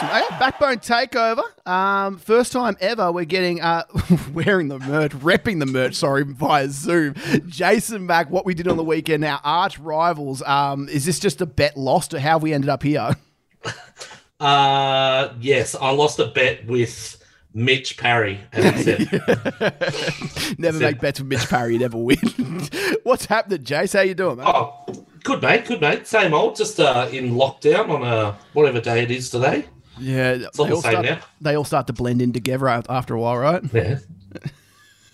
Awesome. Okay, Backbone Takeover. Um, first time ever we're getting uh, wearing the merch, repping the merch, sorry, via Zoom. Jason back, what we did on the weekend, our arch rivals. Um, is this just a bet lost or how have we ended up here? Uh, yes, I lost a bet with Mitch Parry, said, never make bets with Mitch Parry, you never win. What's happening, Jace? How you doing, man? "Oh, good mate, good mate, same old, just uh, in lockdown on a whatever day it is today." Yeah, all they the all, same start, now. they all start to blend in together after a while, right? Yeah.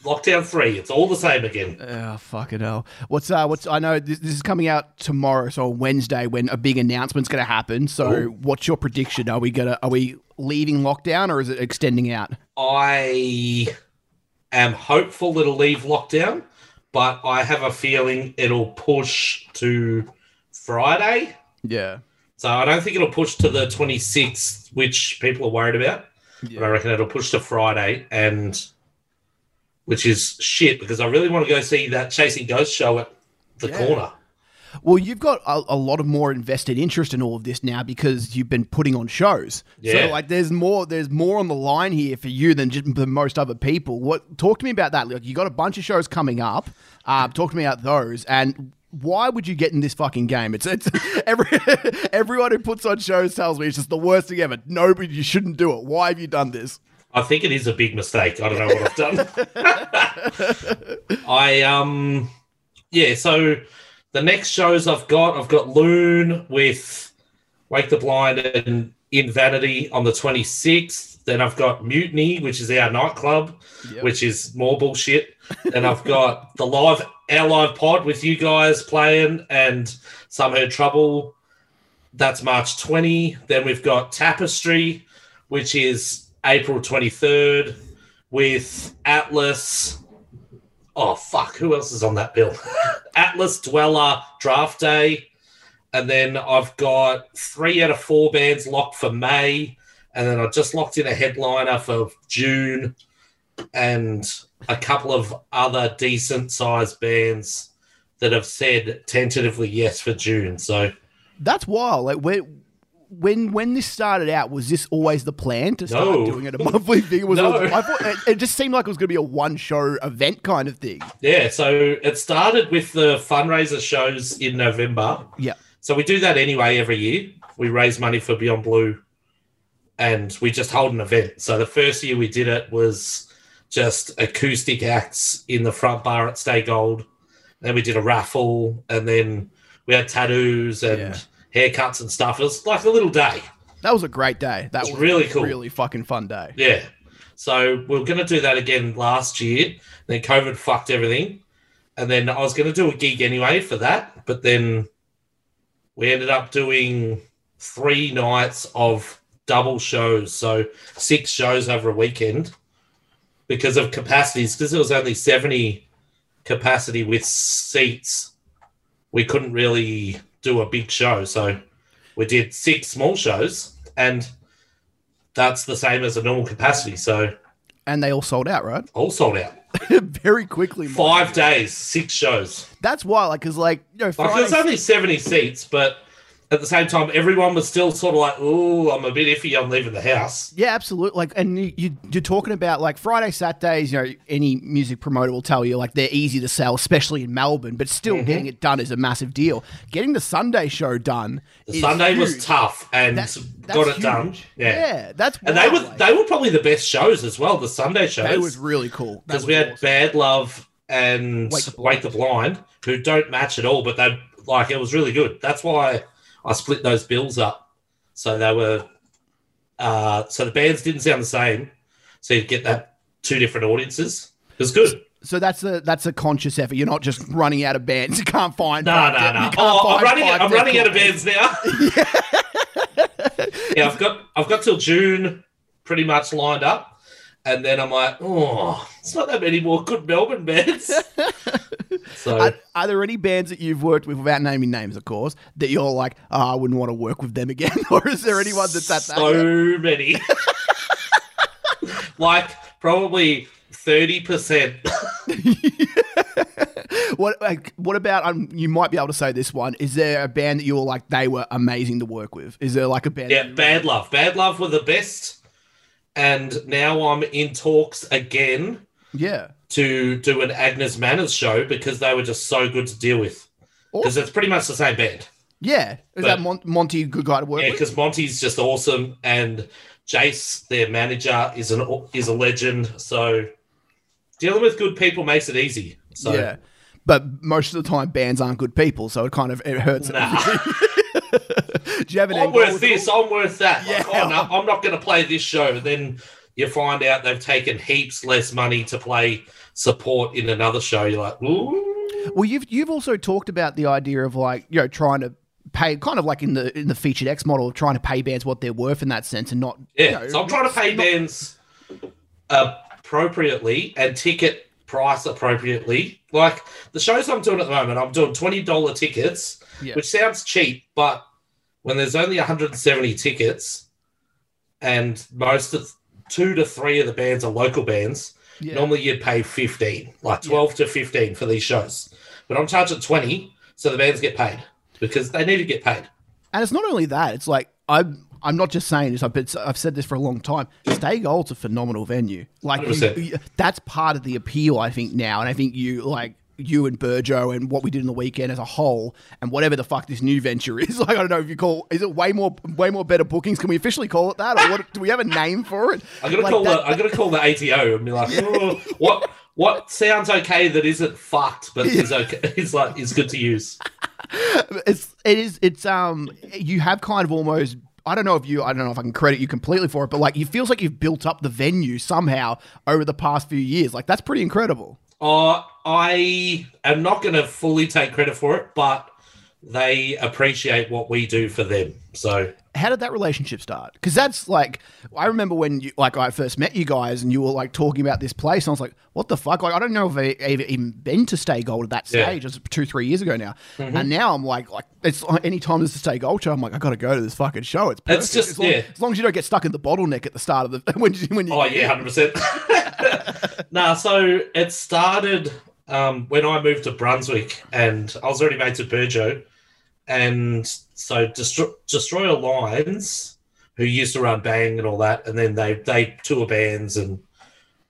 Lockdown three, it's all the same again. Oh fucking hell! What's uh? What's I know this, this is coming out tomorrow, so Wednesday when a big announcement's going to happen. So, Cool. what's your prediction? Are we gonna are we leaving lockdown or is it extending out? I am hopeful it'll leave lockdown, but I have a feeling it'll push to Friday. Yeah, So I don't think it'll push to the 26th, which people are worried about. But I reckon it'll push to Friday, and which is shit because I really want to go see that Chasing Ghost show at the Yeah. corner. Well, you've got a, a lot of more invested interest in all of this now because you've been putting on shows. Yeah. So like, there's more there's more on the line here for you than just for most other people. What talk to me about that? Like, you got a bunch of shows coming up. Uh, talk to me about those and. Why would you get in this fucking game? It's it's every everyone who puts on shows tells me it's just the worst thing ever. Nobody, you shouldn't do it. Why have you done this? I think it is a big mistake. I don't know what I've done. I um yeah, so the next shows I've got, I've got Loon with Wake the Blind and In Vanity on the 26th. Then I've got Mutiny, which is our nightclub, Yep. which is more bullshit. And I've got the live our live pod with you guys playing and Some Heard Trouble. That's March 20. Then we've got Tapestry, which is April 23rd with Atlas. Oh, fuck. Who else is on that bill? Atlas Dweller Draft Day. And then I've got three out of four bands locked for May. And then I just locked in a headliner for June and a couple of other decent sized bands that have said tentatively yes for June. So That's wild. Like when when when this started out, was this always the plan to start No. doing it a monthly thing? Was No. it, I thought it, it just seemed like it was going to be a one show event kind of thing. Yeah, so it started with the fundraiser shows in November. Yeah. So we do that anyway every year. We raise money for Beyond Blue and we just hold an event. So the first year we did it was just acoustic acts in the front bar at Stay Gold. Then we did a raffle and then we had tattoos and Yeah. haircuts and stuff. It was like a little day. That was a great day. That It's was really cool. really fucking fun day. Yeah. So we are going to do that again last year. Then COVID fucked everything. And then I was going to do a gig anyway for that. But then we ended up doing three nights of double shows. So six shows over a weekend because of capacities. Because it was only 70 capacity with seats, we couldn't really do a big show. So we did six small shows. And that's the same as a normal capacity. So And they all sold out, right? all sold out. Very quickly. Five days, six shows. That's why, Like, cause like you know, Like there's only 70 seats, but at the same time, everyone was still sort of like, "Ooh, I'm a bit iffy on leaving the house." Yeah, absolutely. Like, and you, you you're talking about like Friday, Saturdays. You know, any music promoter will tell you like they're easy to sell, especially in Melbourne. But still, Mm-hmm. getting it done is a massive deal. Getting the Sunday show done. The is Sunday was tough and That's, that's got it huge. done. Yeah. yeah that's And they were like, they were probably the best shows as well. The Sunday shows That was really cool because we had awesome. Bad Love and Wake the Wake the, Blind, who don't match at all, but they like it was really good. That's why I split those bills up, so they were uh, so the bands didn't sound the same, so you'd get that two different audiences. It was good. So that's a that's a conscious effort. You're not just running out of bands. You can't find. No, no, no. Oh, I'm running. I'm running out of bands now. yeah, I've got I've got till June pretty much lined up, and then I'm like, oh, it's not that many more good Melbourne bands. so Are, are there any bands that you've worked with, without naming names, of course, that you're like, oh, I wouldn't want to work with them again? or is there anyone that's at that? so many, like probably thirty percent. what like, what about um, you might be able to say this one is there a band that you were like they were amazing to work with is there like a band Yeah, Bad Love. Bad Love were the best. And now I'm in talks again yeah to do an Agnes Manners show because they were just so good to deal with. Because it's pretty much the same band. yeah is But- that Mon- Monty a good guy to work Yeah, with because Monty's just awesome, and Jace, their manager, is an is a legend. So dealing with good people makes it easy. So yeah but most of the time bands aren't good people so it kind of it hurts Nah. do you have an I'm worth this. I'm worth that. Like, Yeah. oh, no, I'm not going to play this show. Then you find out they've taken heaps less money to play support in another show. You're like, ooh. Well, you've you've also talked about the idea of like you know trying to pay kind of like in the in the featured X model of trying to pay bands what they're worth in that sense and not Yeah. you know, so I'm trying to pay not- bands appropriately and ticket price appropriately. Like the shows I'm doing at the moment, I'm doing twenty dollar tickets, Yeah. which sounds cheap, but when there's only 170 tickets, and most of two to three of the bands are local bands, Yeah. normally you'd pay 15, like 12 to 15 for these shows. But I'm charging 20, so the bands get paid because they need to get paid. And it's not only that; it's like I'm I'm not just saying this. I've been, I've said this for a long time. Stay Gold's a phenomenal venue. Like you, 100%. you- that's part of the appeal, I think now, and I think you like. You and Burjo and what we did in the weekend as a whole, and whatever the fuck this new venture is, like I don't know if you call is it way more way more better bookings? Can we officially call it that, or what? Do we have a name for it? I'm gonna Like call that- the I'm gonna call the ATO and be like, "Oh, what what sounds okay that isn't fucked, but is okay is like is good to use. it's it is it's um you have kind of almost I don't know if you I don't know if I can credit you completely for it, but like it feels like you've built up the venue somehow over the past few years. Like that's pretty incredible. Uh, I am not gonna fully take credit for it, but they appreciate what we do for them. So How did that relationship start? Because that's like I remember when you like I first met you guys and you were like talking about this place. And I was like, what the fuck? Like I don't know if I I've even been to Stay Gold at that Yeah. stage. It was two three years ago now, and now I'm like like it's any time there's a Stay Gold show, I'm like I got to go to this fucking show. It's perfect. It's just- as long, yeah. as long as you don't get stuck in the bottleneck at the start of the when you when you Oh yeah, hundred percent. Nah, so it started um, when I moved to Brunswick, and I was already mates with Burjo, and so Destro- Destroy All Lines, who used to run Bang and all that, and then they they tour bands, and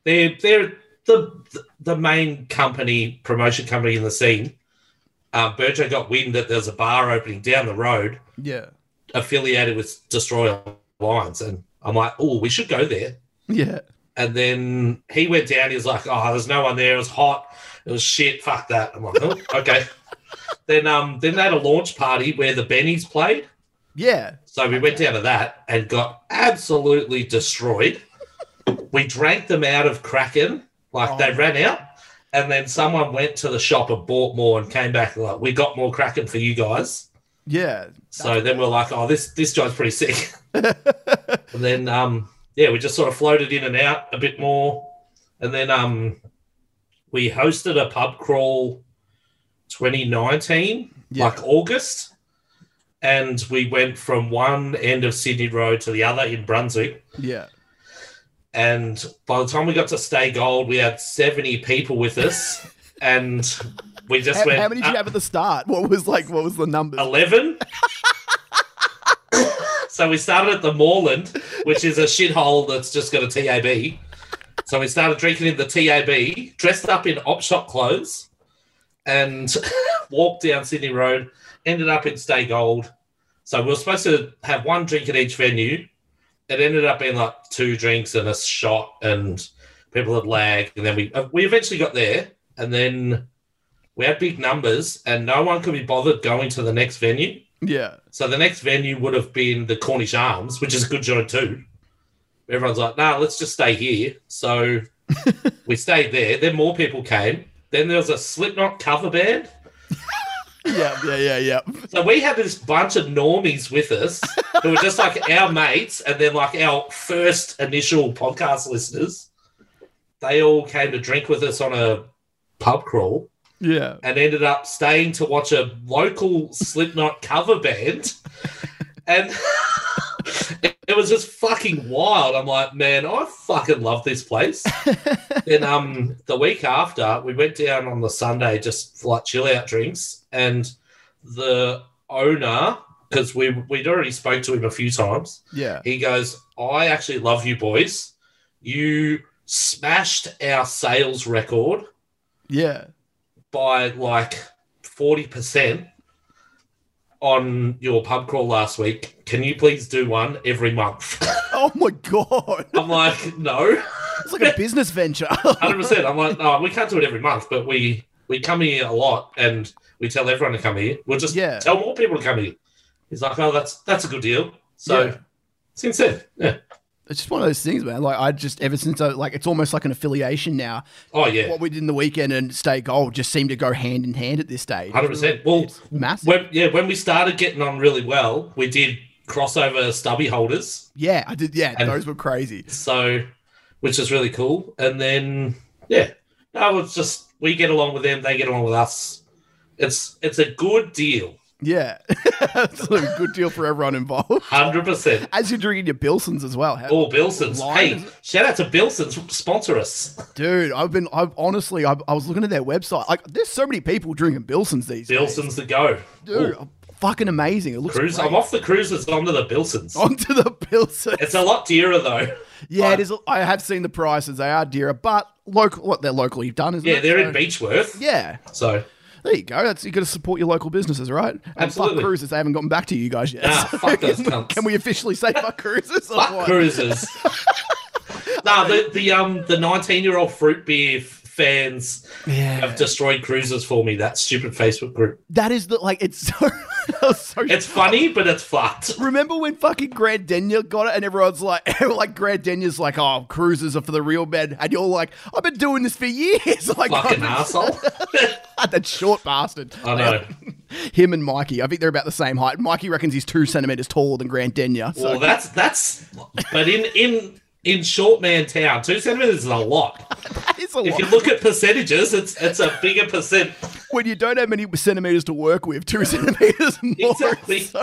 they're they're the the main company promotion company in the scene. Um, Burjo got wind that there's a bar opening down the road yeah affiliated with Destroy All Lines, and I'm like, oh, we should go there. yeah. And then he went down. He was like, "Oh, there's no one there. It was hot. It was shit. Fuck that." I'm like, "Oh, okay." then, um, then they had a launch party where the Bennies played. Yeah. So we went down to that and got absolutely destroyed. We drank them out of Kraken, like they Oh. ran out. And then someone went to the shop and bought more and came back like, "We got more Kraken for you guys." Yeah. So then we're like, "Oh, this this guy's pretty sick." and then um yeah, we just sort of floated in and out a bit more. And then um we hosted a pub crawl 2019, Yeah. like August. And we went from one end of Sydney Road to the other in Brunswick. Yeah. And by the time we got to Stay Gold, we had 70 people with us. and we just How, went how many did you "Uh, have at the start? What was like? What was the number? 11. so we started at the Moreland, which is a shithole that's just got a TAB. So we started drinking in the TAB, dressed up in op shop clothes, and walked down Sydney Road, ended up in Stay Gold. So we were supposed to have one drink at each venue. It ended up being like two drinks and a shot, and people had lagged. And then we uh, we eventually got there, and then we had big numbers, and no one could be bothered going to the next venue. Yeah. So the next venue would have been the Cornish Arms, which is a good joint too. Everyone's like, nah, let's just stay here. So we stayed there. Then more people came. Then there was a Slipknot cover band. Yeah. Yeah. Yeah. Yeah. So we had this bunch of normies with us who were just like our mates, and then like our first initial podcast listeners. They all came to drink with us on a pub crawl Yeah. and ended up staying to watch a local Slipknot cover band. And it, was just fucking wild. I'm like, man, I fucking love this place. then um the week after, we went down on the Sunday just for like chill out drinks, and the owner, because we we'd already spoke to him a few times, Yeah. he goes, I actually love you boys. You smashed our sales record Yeah. by like 40% on your pub crawl last week. Can you please do one every month? Oh my god. I'm like, no, It's like a business venture. 100%. I'm like, no, we can't do it every month, but we we come here a lot and we tell everyone to come here. We'll just Yeah. tell more people to come here. He's like, oh, that's that's a good deal. So Yeah. since then, yeah. It's just one of those things, man. Like I just ever since I like it's almost like an affiliation now. Oh yeah. What we did in the weekend and Stay Gold just seem to go hand in hand at this stage. Hundred percent. Well, It's massive. when yeah, when we started getting on really well, we did crossover stubby holders, yeah, I did. Yeah, And- those were crazy. so which is really cool. And then yeah, no, it's just we get along with them, they get along with us. It's it's a good deal, Yeah, absolutely good deal for everyone involved. hundred percent. As you're drinking your Bilsons as well, Oh, Bilsons! Line Hey, shout out to Bilsons, sponsor us. dude. I've been. I've honestly. I, I was looking at their website. Like, there's so many people drinking Bilsons these days. Bilsons to go, dude. Ooh, Fucking amazing. It looks cruise. I'm off the cruises onto the Bilsons. onto the Bilsons. It's a lot dearer though. Yeah, But- it is. I have seen the prices; they are dearer, but local. What they're locally done, isn't Yeah, it? they're So- in Beechworth. Yeah, So there you go. That's you got to support your local businesses, right? And Absolutely. fuck cruises. They haven't gotten back to you guys yet. Nah, fuck those can, cunts. can we officially say fuck cruises? or Fuck what? cruises. no, the the um the nineteen year old fruit beer fans Yeah, have destroyed cruises for me. That stupid Facebook group. that is the like. It's so. so It's funny, but it's fucked. Remember when fucking Grant Denyer got it and everyone's like, like Grant Denyer's like, oh, cruises are for the real men, and you're like, I've been doing this for years. Like, Fucking asshole. that short bastard. I know. Um, him and Mikey, I think they're about the same height. Mikey reckons he's two centimeters taller than Grant Denyer. So Well, that's that's. But in in in short man town, two centimeters is a lot. that is a If lot. you look at percentages, it's it's a bigger percent. when you don't have many centimeters to work with, two centimeters more. Exactly. so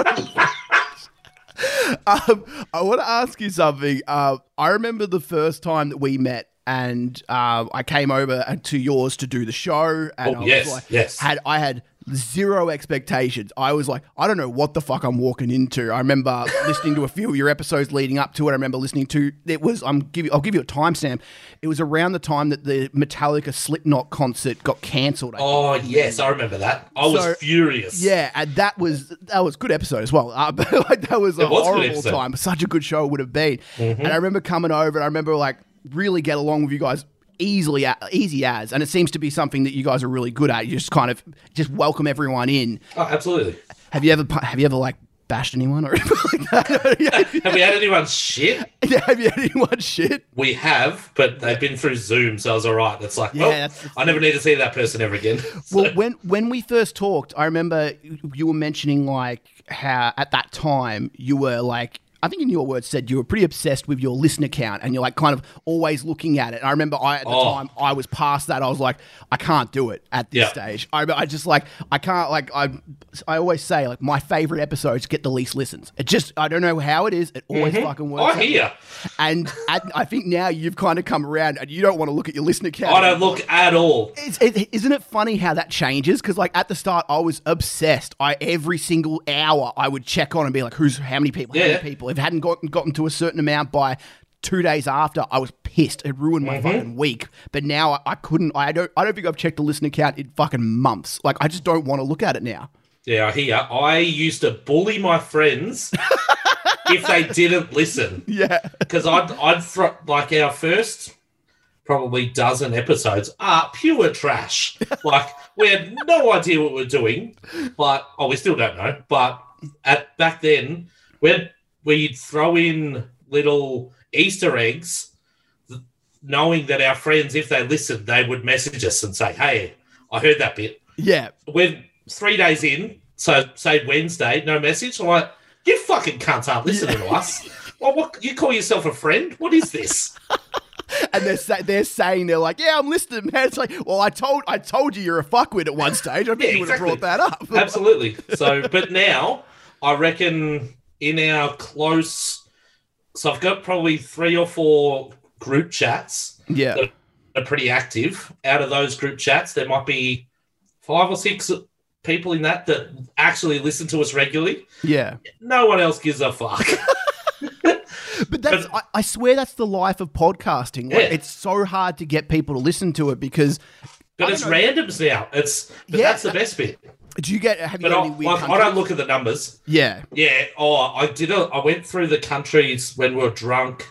um, I want to ask you something. Uh, I remember the first time that we met, and uh, I came over to yours to do the show, and Oh, I was yes, like, yes. had I had zero expectations. I was like, I don't know what the fuck I'm walking into. I remember listening to a few of your episodes leading up to it. I remember listening to it was I'm give you, I'll give you a timestamp. It was around the time that the Metallica Slipknot concert got cancelled. Oh yes, I remember that. I was furious. yeah, and that was that was a good episode as well. Uh, like that was a was horrible. Mm-hmm. time. Such a good show it would have been. And I remember coming over, and I remember like really get along with you guys easily, easy as. And it seems to be something that you guys are really good at. You just kind of just welcome everyone in. Oh, absolutely. Have you ever have you ever like bashed anyone or anything like that? Have we had anyone shit? Yeah, have you had anyone shit? We have, but they've been through Zoom, so I was all right. It's like, Yeah, well, that's I never need to see that person ever again. So- Well, when when we first talked, I remember you were mentioning like how at that time you were like I think in your words said you were pretty obsessed with your listener count and you're like kind of always looking at it. And I remember I at the Oh. time I was past that. I was like, I can't do it at this Yeah. stage. I, I just like I can't like I I always say like my favorite episodes get the least listens. It just I don't know how it is. It always mm-hmm. fucking works. I hear. And at, I think now you've kind of come around and you don't want to look at your listener count. I don't look at all. It's, it, isn't it funny how that changes? Because like at the start, I was obsessed. I every single hour I would check on and be like, "Who's how many people? How Yeah. many people?" If it hadn't gotten gotten to a certain amount by two days after, I was pissed. It ruined Mm-hmm. my fucking week. But now I, I couldn't. I don't. I don't think I've checked the listener count in fucking months. Like I just don't want to look at it now. Yeah, I hear. I used to bully my friends if they didn't listen Yeah, because I'd I'd like our first probably dozen episodes are pure trash. like we had no idea what we we're doing, but oh, we still don't know. But at back then, when we'd throw in little Easter eggs, knowing that our friends, if they listened, they would message us and say, "Hey, I heard that bit." yeah. We're three days in, so say Wednesday, no message. I'm like, you fucking cunts aren't listening to us. Well, what you call yourself a friend? What is this? And they're sa- they're saying they're like, "Yeah, I'm listening, man." It's like, well, I told I told you you're a fuckwit at one stage. I think Yeah, you would have brought that up. Absolutely. So, but now I reckon in our close so I've got probably three or four group chats Yeah. that are pretty active. Out of those group chats, there might be five or six people in that that actually listen to us regularly. Yeah. No one else gives a fuck. But that's, I, I swear that's the life of podcasting. Like, Yeah. It's so hard to get people to listen to it because But it's know. randoms now. It's but Yeah. that's the best bit. Do you get, have you But I, any weird like, I don't look at the numbers. Yeah. Yeah. Oh, I did. A, I went through the countries when we were drunk.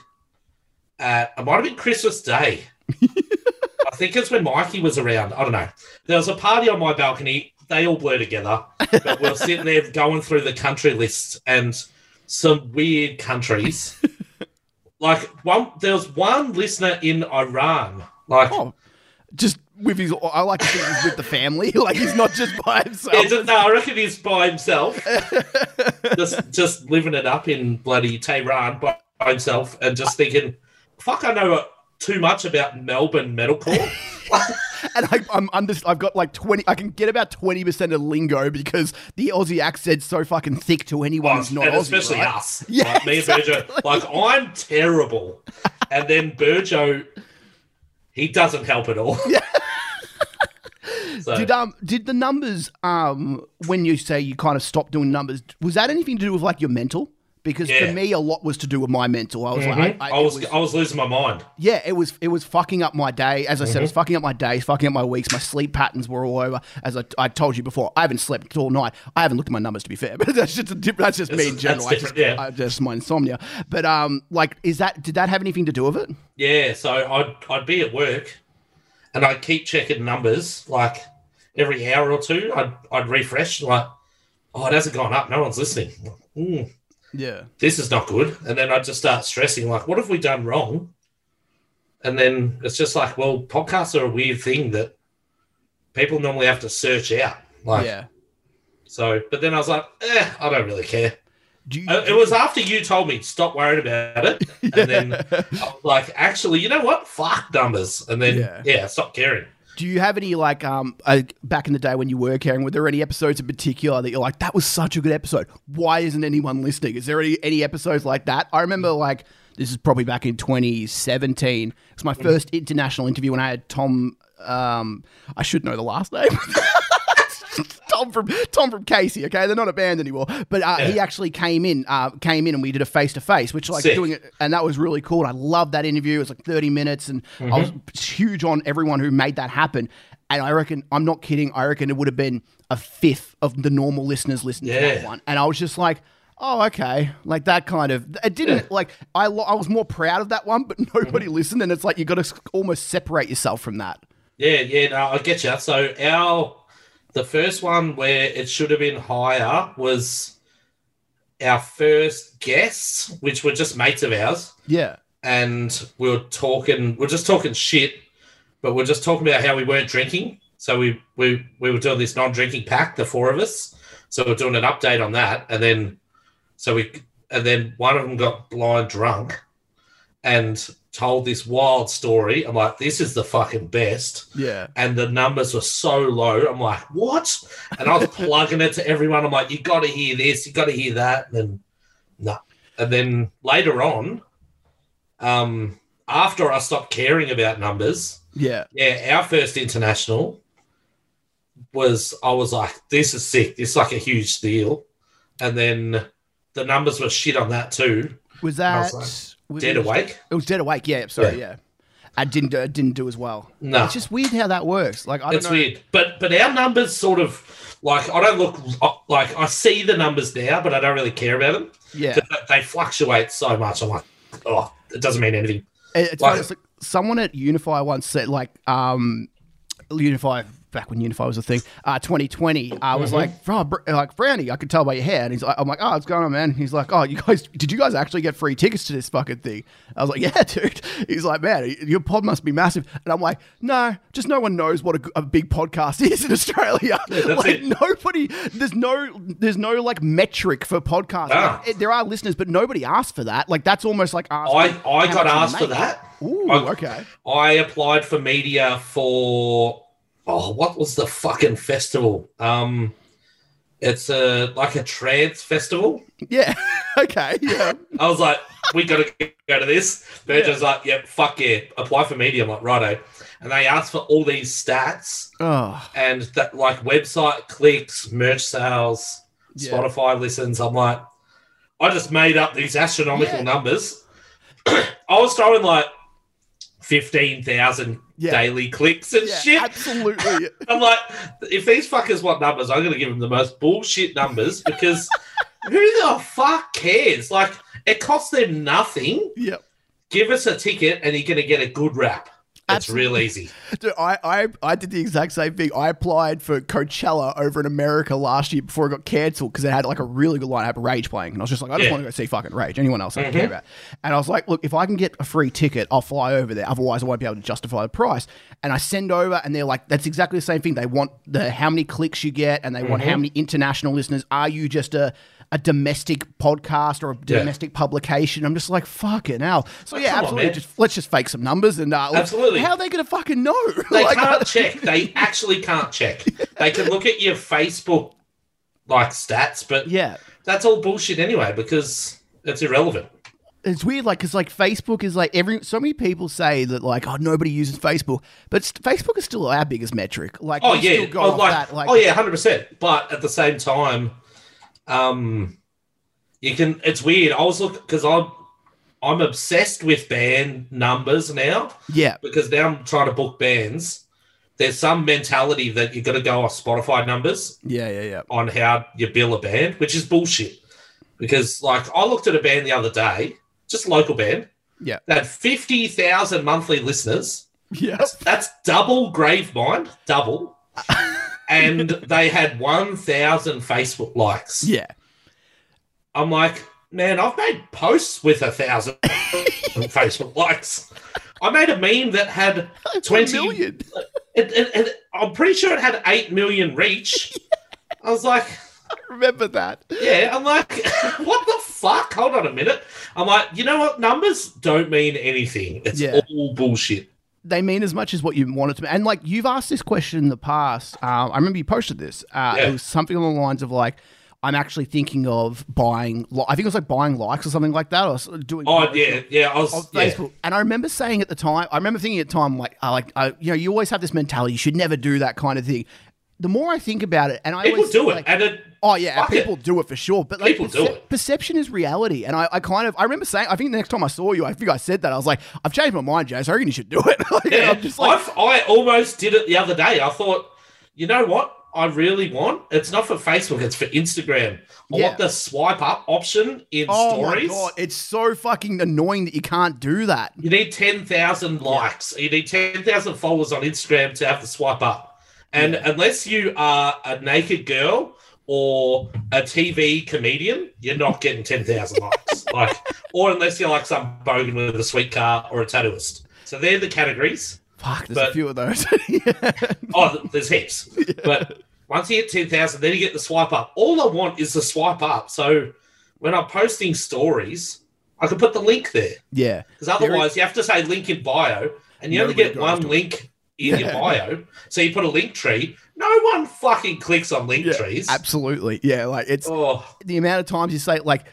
At, it might have been Christmas Day. I think it's when Mikey was around. I don't know. There was a party on my balcony. They all blur together. But we we're sitting there going through the country lists and some weird countries. like one, there was one listener in Iran. Like Oh, just with his, I like to think he's with the family. Like he's not just by himself. Yeah, just- no, I reckon he's by himself, just just living it up in bloody Tehran by himself, and just thinking, "Fuck, I know too much about Melbourne metalcore." and I, I'm under, I've got like 20, I can get about 20% of lingo because the Aussie accent's so fucking thick to anyone who's oh, not and Aussie. especially right? us, Yeah, like me and Burjo. Like I'm terrible, and then Burjo, he doesn't help at all. so, Did um did the numbers um when you say you kind of stopped doing numbers was that anything to do with like your mental? Because Yeah. for me, a lot was to do with my mental. I was Mhm. like, I, I, it was, I was losing my mind. yeah, it was it was fucking up my day. As I said, it Mm-hmm. was fucking up my days, fucking up my weeks. My sleep patterns were all over. As I, I told you before, I haven't slept all night. I haven't looked at my numbers to be fair, but that's just a diff- that's just me in general. that's I just, yeah. I just my insomnia. But um, like, is that did that have anything to do with it? Yeah, so I'd I'd be at work, and I'd keep checking numbers like every hour or two. I'd I'd refresh like, oh, it hasn't gone up. No one's listening. Hmm, Yeah. this is not good. And then I'd just start stressing like, what have we done wrong? And then it's just like, well, podcasts are a weird thing that people normally have to search out. Like, yeah. so. But then I was like, eh, I don't really care. You, Uh, It was after you told me stop worrying about it, and then I was like, actually, you know what? Fuck numbers, and then Yeah. yeah, stop caring. Do you have any like um uh, back in the day when you were caring? Were there any episodes in particular that you're like that was such a good episode? Why isn't anyone listening? Is there any any episodes like that? I remember like this is probably back in 2017. It's my first international interview when I had Tom. Um, I should know the last name. Tom from Tom from Casey. Okay, they're not a band anymore, but uh, he actually came in. Uh, came in and we did a face to face, which like Sick. doing it, and that was really cool. And I loved that interview. It was like thirty minutes, and I was huge on everyone who made that happen. And I reckon I'm not kidding. I reckon it would have been a fifth of the normal listeners listening to that Yeah. one. And I was just like. Oh, okay. Like that kind of. It didn't like. I lo- I was more proud of that one, but nobody listened, and it's like you got to almost separate yourself from that. Yeah, yeah, no, I get you. So our the first one where it should have been higher was our first guests, which were just mates of ours, Yeah. and we were talking. We are just talking shit, but we are just talking about how we weren't drinking. So we we we were doing this non-drinking pack, the four of us. So we're doing an update on that, and then so we and then one of them got blind drunk and told this wild story. I'm like, this is the fucking best Yeah. and the numbers were so low. I'm like, what? And I was plugging it to everyone. I'm like, you got to hear this, you got to hear that, and then no. And then later on, um, after I stopped caring about numbers, Yeah. yeah, our first international was I was like, this is sick. This is like a huge deal. And then the numbers were shit on that too. Was that Dead it- awake. It was dead awake. Yeah, sorry. Yeah, I didn't uh, didn't do as well. No. It's just weird how that works. Like I don't It's know. weird, but but our numbers sort of like I don't look like I see the numbers now, but I don't really care about them. Yeah, They fluctuate so much. I'm like, oh, it doesn't mean anything. It's, like- funny, it's like someone at Unify once said like um Unify back when Unify was a thing. Uh, 2020. I was Mm-hmm. like, br- like Brownie, I could tell by your hair. And he's like, I'm like, oh, what's going on, man? He's like, oh, you guys, did you guys actually get free tickets to this fucking thing? I was like, yeah, dude. He's like, man, your pod must be massive. And I'm like, no, just no one knows what a big podcast is in Australia. that's like it. nobody, there's no, there's no like metric for podcasts. Ah. Like, there are listeners, but nobody asked for that. Like that's almost like asking. I I got asked for that. Ooh, I- okay. I applied for media for oh, what was the fucking festival? Um, it's a like a trance festival. Yeah. okay. Yeah. I was like, we got to go to this. Virgin's like, yeah, fuck yeah, apply for media. I'm like, righto. And they ask for all these stats Oh, and that like website clicks, merch sales, Yeah. Spotify listens. I'm like, I just made up these astronomical Yeah. numbers. I was throwing like fifteen thousand Yeah. daily clicks and yeah, shit. absolutely. I'm like, if these fuckers want numbers, I'm gonna give them the most bullshit numbers because who the fuck cares? Like, it costs them nothing. yep. Give us a ticket and you're gonna get a good rap. It's real easy. Dude, I, I, I did the exact same thing. I applied for Coachella over in America last year before it got cancelled because it had like a really good lineup of Rage playing. And I was just like, I just Yeah. want to go see fucking Rage. Anyone else I don't care mm-hmm. about. And I was like, look, if I can get a free ticket, I'll fly over there. Otherwise, I won't be able to justify the price. And I send over, and they're like, that's exactly the same thing. They want the how many clicks you get, and they want how mm-hmm. many international listeners. Are you just a a domestic podcast or a Yeah. domestic publication? I'm just like, fucking hell. So yeah, on, absolutely. man. just let's just fake some numbers and uh, Absolutely. How are they going to fucking know? They Like, can't check. They actually can't check. They can look at your Facebook like stats, but yeah. that's all bullshit anyway because it's irrelevant. It's weird, like, because like Facebook is like every so many people say that like oh nobody uses Facebook, but st- Facebook is still our biggest metric. Like, Oh yeah, still oh, like, that, like, oh yeah, hundred percent. But at the same time, um, you can. It's weird. I was looking because I'm I'm obsessed with band numbers now yeah, because now I'm trying to book bands. There's some mentality that you're going to go off Spotify numbers yeah, yeah, yeah. on how you bill a band, which is bullshit. Because like I looked at a band the other day, just a local band. Yeah. Had fifty thousand monthly listeners. Yeah, That's, that's double Gravemind, double. and they had one thousand Facebook likes. yeah. I'm like, man, I've made posts with a thousand Facebook likes. I made a meme that had It's 20 a million. it, it, it, I'm pretty sure it had eight million reach. I was like, I remember that. yeah, I'm like, what the fuck? Hold on a minute. I'm like, you know what? Numbers don't mean anything. It's Yeah. all bullshit. They mean as much as what you want it to. be. And like you've asked this question in the past. Um, I remember you posted this. Uh, Yeah. It was something along the lines of like. I'm actually thinking of buying. li- I think it was like buying likes or something like that, or doing. Oh yeah, yeah. I was of yeah. Facebook. And I remember saying at the time, I remember thinking at the time, like, I like, I, you know, you always have this mentality, you should never do that kind of thing. The more I think about it, and I People always do it, like, and it, oh yeah, fuck people it. do it for sure. But like, People do it. perception is reality, and I, I kind of, I remember saying, I think the next time I saw you, I think I said that I was like, I've changed my mind, Jace. I reckon you should do it. Like, Yeah, I'm just like, I've- I almost did it the other day. I thought, you know what? I really want. It's not for Facebook. It's for Instagram. I Yeah. want the swipe up option in oh stories. my god, it's so fucking annoying that you can't do that. You need ten thousand likes. You need ten thousand followers on Instagram to have the swipe up. And unless you are a naked girl or a TV comedian, you're not getting ten thousand likes. Like, or unless you're like some bogan with a sweet car or a tattooist. So they're the categories. Fuck, there's a few of those. Oh, there's heaps. But once you get 10,000, then you get the swipe up. All I want is the swipe up. So when I'm posting stories, I can put the link there. yeah, Because otherwise, you have to say link in bio, and you only get one link in your bio. So you put a link tree. No one fucking clicks on link yeah, trees. absolutely. Yeah, like it's Oh, the amount of times you say like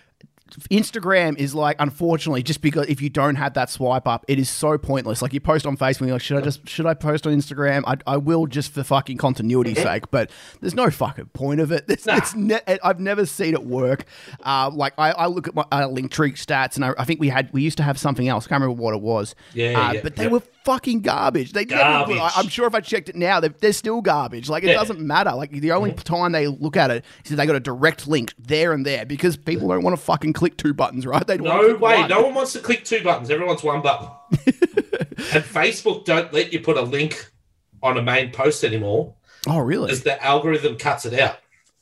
Instagram is like unfortunately just because if you don't have that swipe up, it is so pointless. Like you post on Facebook, you're like, should I just should I post on Instagram? I, I will just for fucking continuity's sake, but there's no fucking point of it. It's, Nah. it's ne- I've never seen it work. Uh, like I, I look at my uh, Linktree stats, and I, I think we had we used to have something else. I can't remember what it was. Yeah, uh, yeah, but they yeah. were fucking garbage. They. Garbage. I, I'm sure if I checked it now, they're, they're still garbage. Like it Yeah. doesn't matter. Like the only mm-hmm. time they look at it is if they got a direct link there and there because people don't want to fucking click two buttons, right? They no way. No one wants to click two buttons. Everyone's one button. and Facebook don't let you put a link on a main post anymore Oh really? because the algorithm cuts it out.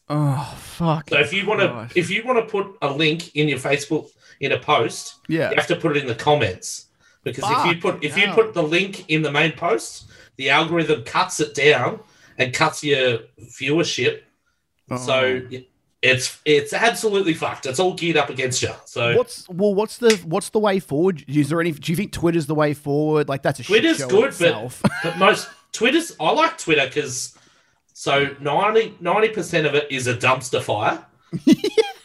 Oh fuck. So if you want to, if you want to put a link in your Facebook in a post, Yeah. you have to put it in the comments because if you put if you put the link in the main post, the algorithm cuts it down and cuts your viewership. Oh. So Oh. it- it's it's absolutely fucked. It's all geared up against you. So What's well? What's the what's the way forward? Is there any? Do you think Twitter's the way forward? Like that's a shit Twitter's show good, itself. but, but most Twitter's I like Twitter because so 90 percent of it is a dumpster fire. yeah,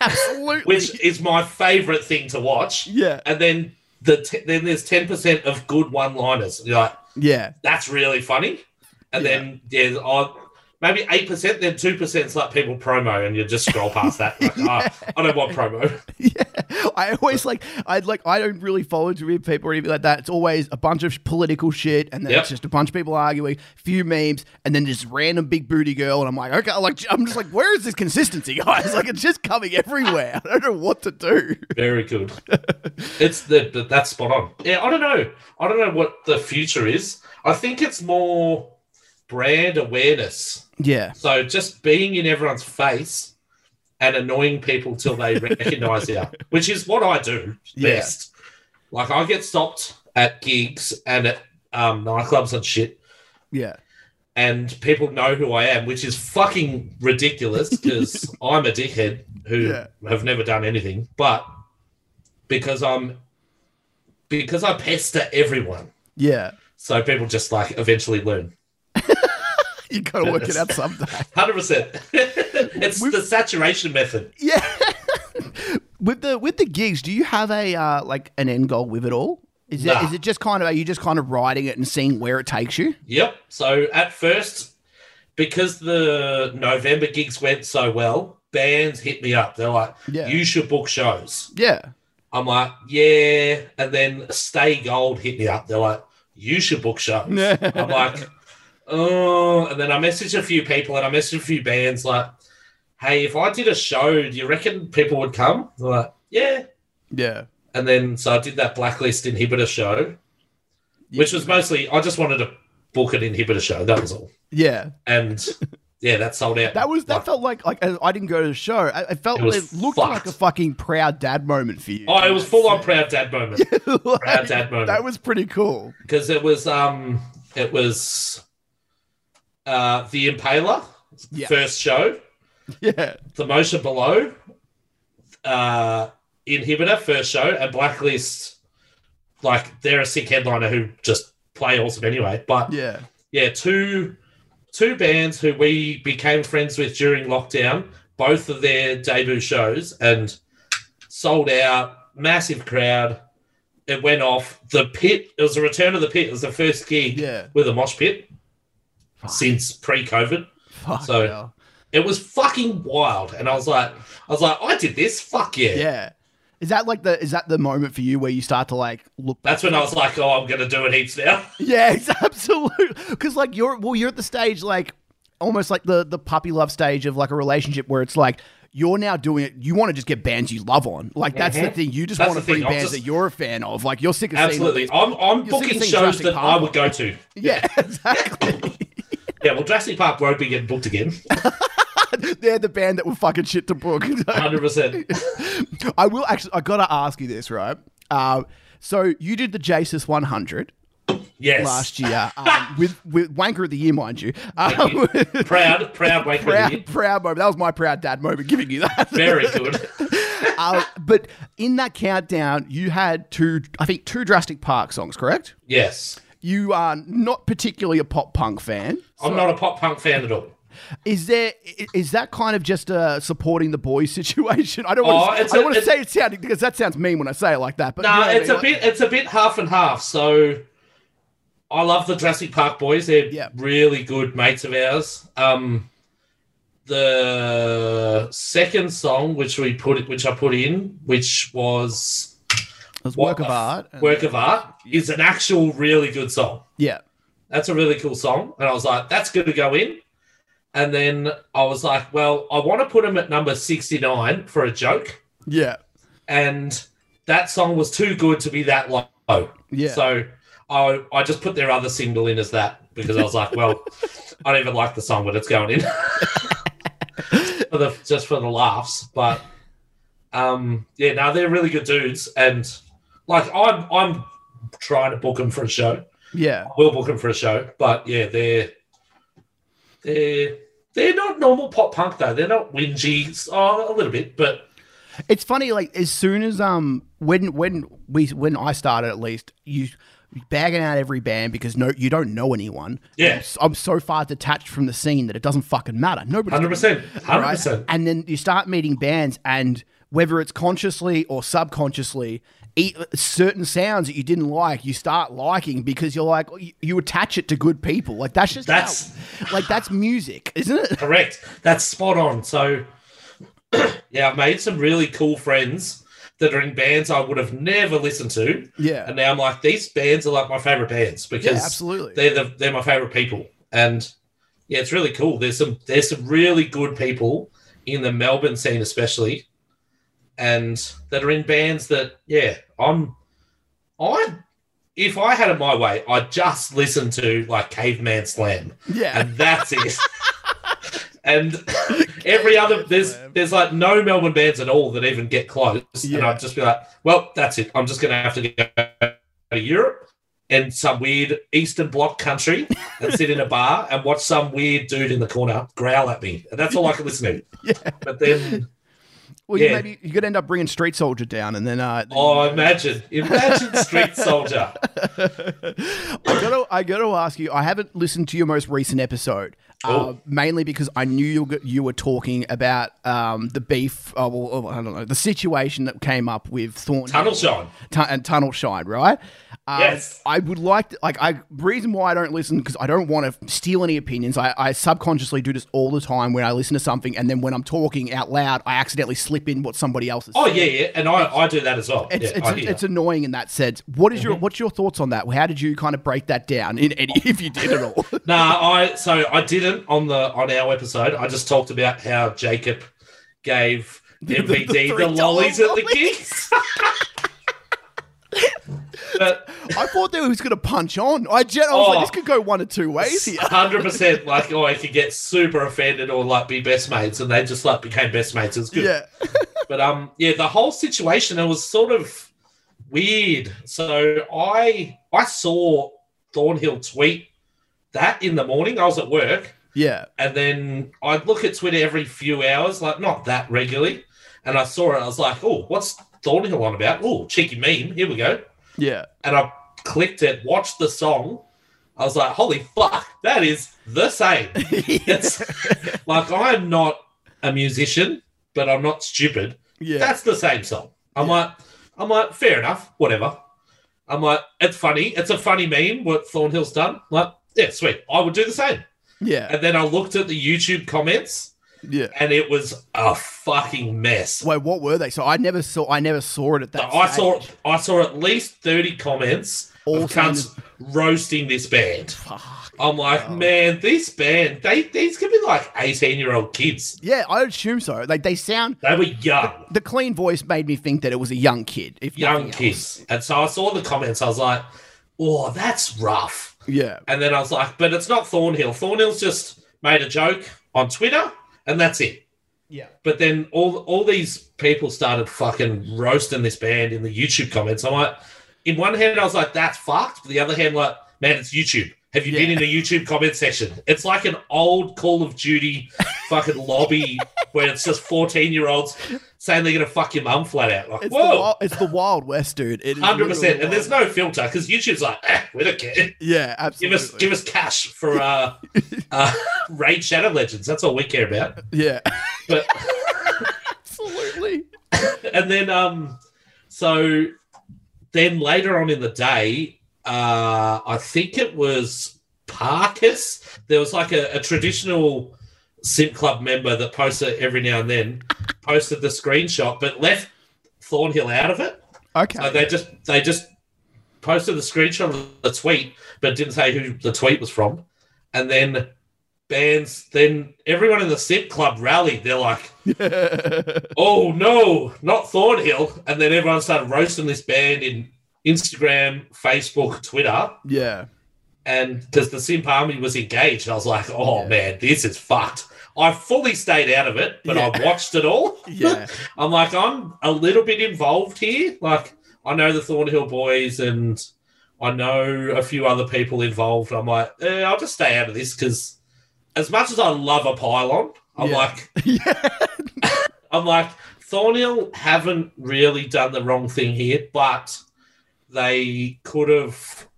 Absolutely. which is my favorite thing to watch. yeah. And then the t- then there's ten percent of good one-liners. You're like, Yeah. that's really funny. And Yeah. then there's oh, maybe eight percent, then two percent is like people promo, and you just scroll past that. Like, "Ah, I don't want promo. Yeah, I always like I'd like I don't really follow Twitter people or anything like that. It's always a bunch of political shit, and then Yep. it's just a bunch of people arguing, few memes, and then this random big booty girl, and I'm like, okay, like I'm just like, where is this consistency, guys? Like it's just coming everywhere. I don't know what to do. Very good. it's the that's spot on. Yeah, I don't know. I don't know what the future is. I think it's more brand awareness. Yeah, So just being in everyone's face and annoying people till they recognize you, which is what I do Yeah. best. Like I get stopped at gigs and at um, nightclubs and shit, yeah, and people know who I am, which is fucking ridiculous because I'm a dickhead who Yeah. have never done anything, but because I'm because I pester everyone, yeah. so people just like eventually learn. You gotta work it out. Hundred percent. It's We've- the saturation method. Yeah. with the with the gigs, do you have a uh, like an end goal with it all? Is it Nah. is it just kind of are you just kind of riding it and seeing where it takes you? Yep. So at first, because the November gigs went so well, bands hit me up. They're like, Yeah. "You should book shows." Yeah. I'm like, "Yeah." And then Stay Gold hit me up. They're like, "You should book shows." I'm like, "Oh." And then I messaged a few people and I messaged a few bands like, "Hey, if I did a show, do you reckon people would come?" They're like, "Yeah." Yeah. And then so I did that Blacklist Inhibitor show, which was mostly I just wanted to book an Inhibitor show. That was all. Yeah. and yeah, that sold out. That was that Like, felt like like I didn't go to the show. I, I felt It it, looked fucked. like a fucking proud dad moment for you. oh, it was full on proud dad moment Like, proud dad moment. That was pretty cool. because it was um it was uh the Impaler Yeah. first show, Yeah. the Motion Below, uh Inhibitor first show, and Blacklist. Like they're a sick headliner who just play awesome anyway, but Yeah. yeah, two two bands who we became friends with during lockdown, both of their debut shows, and sold out, massive crowd. It went off. The pit, it was a return of the pit. It was the first gig Yeah. with a mosh pit Fuck. since pre-COVID. Fuck So- yeah. It was fucking wild. And I was like, I was like, I did this. Fuck yeah. Yeah. Is that like the is that the moment for you where you start to like look back? That's when I was like, oh, I'm gonna do it heaps now. Yeah, it's absolutely. Because like you're well, you're at the stage like almost like the the puppy love stage of like a relationship where it's like you're now doing it. You want to just get bands you love on. Like that's the Mhm. thing. You just That's want to the bring bands just- that you're a fan of. Like you're sick of seeing. Absolutely. I'm I'm booking shows that I would go to. Yeah, exactly. Yeah, well, Drastic Park won't be getting booked again. They're the band that will fucking shit to book. 100%. I will actually. I gotta ask you this, right? Uh, so you did the Jesus 100 Yes. last year um, with with Wanker of the Year, mind you. Um, you. proud, proud Wake proud, proud moment. That was my proud dad moment, giving you that. Very good. uh, but in that countdown, you had two, I think, two Drastic Park songs, correct? Yes. You are not particularly a pop punk fan. I'm not a pop punk fan at all. Is there is that kind of just a supporting the boys situation? I don't want Oh, to. it's I don't a- want to it's- say it sounding because that sounds mean when I say it like that. But No, you know what I it's mean? a bit it's a bit half and half. So I love the Drastic Park boys. They're Yeah. really good mates of ours. Um the second song which we put which I put in, which was It was what work of art. Work of art is an actual really good song. yeah, That's a really cool song. And I was like, that's good to go in. And then I was like, well, I want to put him at number 69 for a joke. yeah, And that song was too good to be that low. yeah. So I, I just put their other single in as that because I was like, well, I don't even like the song, but it's going in. for the, just for the laughs. But um, yeah, now they're really good dudes. And like, I'm, I'm trying to book them for a show. yeah. We'll book them for a show, but yeah, they're they're they're not normal pop punk though. They're not whingy. Oh, a little bit, but It's funny, like as soon as um when when we when I started at least, you bagging out every band because no, you don't know anyone. Yeah. I'm, so far detached from the scene that it doesn't fucking matter. Nobody. Hundred percent, hundred percent. And then you start meeting bands, and whether it's consciously or subconsciously, certain sounds that you didn't like, you start liking because you're like you, attach it to good people. Like that's just That's- how, like that's music, isn't it? Correct. That's spot on. So, yeah, I've made some really cool friends that are in bands I would have never listened to, Yeah. and now I'm like, these bands are like my favorite bands because Yeah, absolutely. they're the they're my favorite people, and yeah, it's really cool. There's some there's some really good people in the Melbourne scene, especially, and that are in bands that yeah, I'm I. If I had it my way, I'd just listen to like Caveman Slam Yeah. and that's it. and every other there's there's like no Melbourne bands at all that even get close. And Yeah. I'd just be like, well, that's it. I'm just gonna have to go to Europe and some weird Eastern Bloc country and sit in a bar and watch some weird dude in the corner growl at me. And that's all I can listen to. Yeah. But then, Well, you yeah. maybe you could end up bringing Street Soldier down, and then uh, oh, imagine, imagine Street Soldier. I gotta, I gotta ask you. I haven't listened to your most recent episode, uh, Oh. mainly because I knew you, were- you were talking about um, the beef. Uh, well, I don't know the situation that came up with Thorn Tunnel Shine. Tu- and Tunnel Shine, right? Uh, Yes. I would like to, like I reason why I don't listen because I don't want to steal any opinions. I, I subconsciously do this all the time when I listen to something, and then when I'm talking out loud, I accidentally slip in what somebody else is. Oh saying. yeah, yeah, and I, I do that as well. It's, yeah, it's, it's annoying in that sense. What is your Mm-hmm. what's your thoughts on that? How did you kind of break that down? In any, if you did at all? Nah, I so I on the on our episode. I just talked about how Jacob gave the MVD the, three lollies at the gigs. but I thought that he was going to punch on. I, gen- I was Oh. like, this could go one of two ways here. hundred percent, like oh, I could get super offended or like be best mates, and they just like became best mates. It was good. Yeah, But um, yeah, the whole situation it was sort of weird. So I I saw Thornhill tweet that in the morning. I was at work. Yeah, And then I'd look at Twitter every few hours, like not that regularly. And I saw it. I was like, oh, what's Thornhill on about? Oh, cheeky meme. Here we go. yeah, And I clicked it, watched the song. I was like, holy fuck, that is the same. It's like I'm not a musician, but I'm not stupid. yeah, That's the same song. I'm like, I'm like, fair enough, whatever. I'm like, it's funny. It's a funny meme what Thornhill's done. Like, yeah, sweet. I would do the same. Yeah, And then I looked at the YouTube comments yeah. and it was a fucking mess. Wait, what were they? So I never saw. I never saw it at So that. I saw. I saw at least 30 comments All of cunts roasting this band. Fuck. I'm like, Oh. man, this band, they these could be like 18 year old kids. Yeah, I assume so. Like they sound. They were young, The clean voice made me think that it was a young kid. If young kids. And so I saw the comments, I was like, oh, that's rough. Yeah, And then I was like, but it's not Thornhill. Thornhill's just made a joke on Twitter and that's it. yeah, But then all all these people started fucking roasting this band in the YouTube comments. I'm like, in one hand, I was like, that's fucked. But the other hand, like, man, it's YouTube. Have you been in a YouTube comment section? It's like an old Call of Duty fucking lobby where it's just 14 year olds saying they're gonna fuck your mum flat out. Like, it's the whoa, wild, it's the Wild West, dude. It is hundred literally percent. And there's no filter because YouTube's like, eh, we don't care. Yeah, Give us give us cash for uh, uh, Raid Shadow Legends. That's all we care about. yeah, But absolutely. and then um so then later on in the day uh i think it was parkus there was like a, a traditional sim club member that posts it every now and then posted the screenshot but left thornhill out of it Okay. so they just they just posted the screenshot of the tweet but didn't say who the tweet was from and then bands then everyone in the sim club rallied they're like oh no, not Thornhill. And then everyone started roasting this band in Instagram, Facebook, Twitter. yeah. And because the Simp Army was engaged, I was like, oh Yeah. man, this is fucked. I fully stayed out of it, but Yeah. I watched it all. Yeah. I'm like, I'm a little bit involved here. Like, I know the Thornhill boys and I know a few other people involved. I'm like, eh, I'll just stay out of this because as much as I love a pylon, I'm Yeah. like, yeah. I'm like, Thornhill haven't really done the wrong thing here, but they could have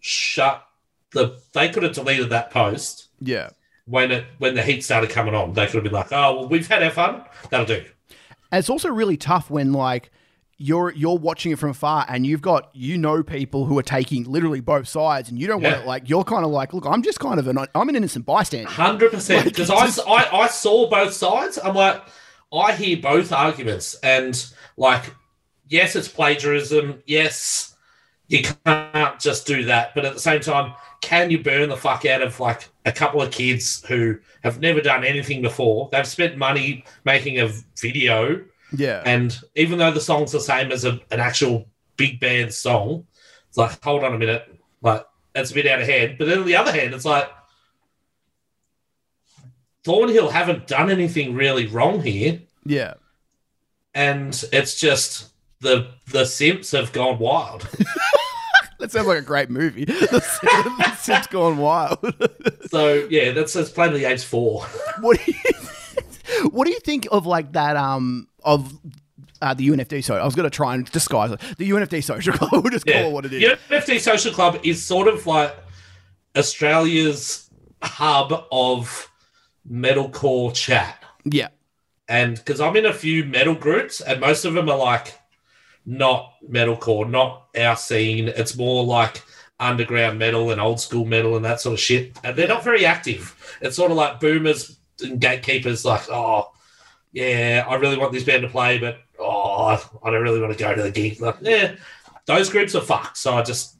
shut the. They could have deleted that post Yeah. When it when the heat started coming on. They could have been like, "Oh, well, we've had our fun. That'll do." And it's also really tough when like you're you're watching it from afar and you've got you know people who are taking literally both sides and you don't want it like you're kind of like look I'm just kind of an I'm an innocent bystander. Hundred percent. Because I, I I saw both sides. I'm like, I hear both arguments, and like, yes, it's plagiarism. Yes, you can't just do that. But at the same time, can you burn the fuck out of like a couple of kids who have never done anything before? They've spent money making a video, Yeah. and even though the song's the same as a, an actual big band song, it's like, hold on a minute, like that's a bit out of hand. But then on the other hand, it's like Thornhill haven't done anything really wrong here, yeah. and it's just the the simps have gone wild. That sounds like a great movie. the, the Sims gone wild. so yeah, that's that's plainly age four. what do you What do you think of like that um of uh, the UNFD so I was going to try and disguise it. The UNFD social club, we'll just call it what it is. UNFD Social Club is sort of like Australia's hub of metalcore chat. Yeah. and because I'm in a few metal groups, and most of them are like not metalcore, not our scene. It's more like underground metal and old school metal and that sort of shit. And they're not very active. It's sort of like boomers and gatekeepers, like, oh, yeah, I really want this band to play, but oh, I don't really want to go to the gig. Like, yeah, those groups are fucked, so I just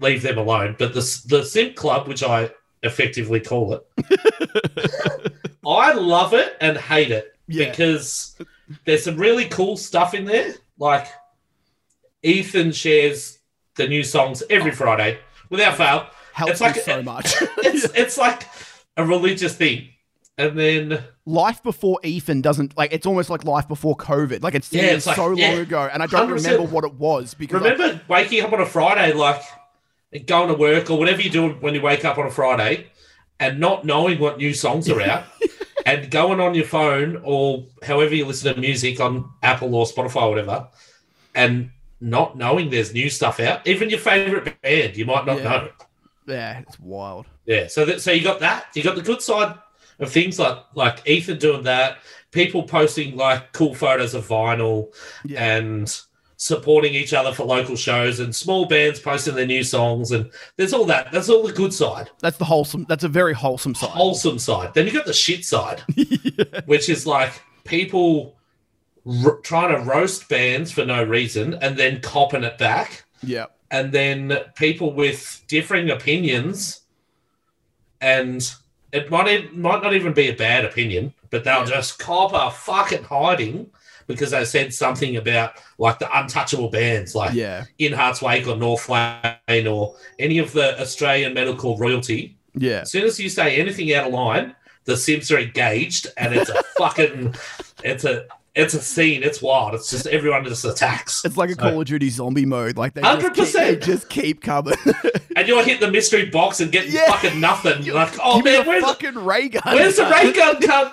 leave them alone. But the the Simp Club, which I effectively call it, I love it and hate it Yeah. because there's some really cool stuff in there. Like Ethan shares the new songs every oh. Friday without fail. Helps It's like so much. It's it's like a religious thing. And then life before Ethan doesn't like it's almost like life before COVID. Like it's, Yeah, it's like- so yeah. long ago, and I don't 100%. remember what it was because like, remember waking up on a Friday, like going to work or whatever you do when you wake up on a Friday, and not knowing what new songs are out, and going on your phone or however you listen to music on Apple or Spotify or whatever, and not knowing there's new stuff out. Even your favorite band, you might not Yeah. know. yeah, it's wild. Yeah, so that so you got that. You got the good side of things like like Ethan doing that, people posting like cool photos of vinyl Yeah, and supporting each other for local shows and small bands posting their new songs and there's all that. That's all the good side, that's the wholesome. That's a very wholesome side. wholesome side. Then you got the shit side, which is like people r- trying to roast bands for no reason and then copping it back. yeah, and then people with differing opinions, and it might e- might not even be a bad opinion, but they'll Yeah. just cop a fucking hiding because they said something about like the untouchable bands, like yeah, In Hearts Wake or Northlane or any of the Australian metalcore royalty. yeah. As soon as you say anything out of line, the Sims are engaged, and it's a fucking, it's a. It's a scene. It's wild. It's just everyone just attacks. It's like a So- Call of Duty zombie mode. Like they just keep, 100%. they just keep coming. and you'll hit the mystery box and get Yeah. fucking nothing. You're like, oh man, where's, the, fucking ray gun. where's the ray gun come?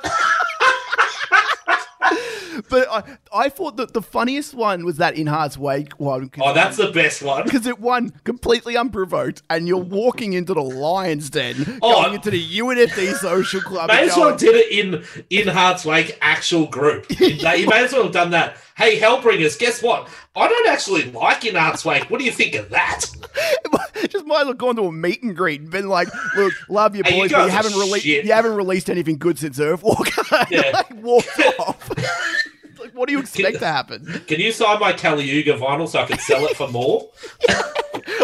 But I, I thought that the funniest one was that In Hearts Wake one. Oh, that's the best one. because it won completely unprovoked, and you're walking into the lion's den, Oh, going into the UNFD social club. May as well did it in in Hearts Wake actual group. They- you may as well have done that. Hey, Hellbringers, guess what? I don't actually like in Hearts Wake. What do you think of that? just might as well gone to a meet and greet and been like, "Look, love you Hey, you boys, but you haven't released you haven't released anything good since Earthwalker." Yeah. like, walked off. What do you expect to happen? Can you sign my Kaliyuga vinyl so I can sell it for more?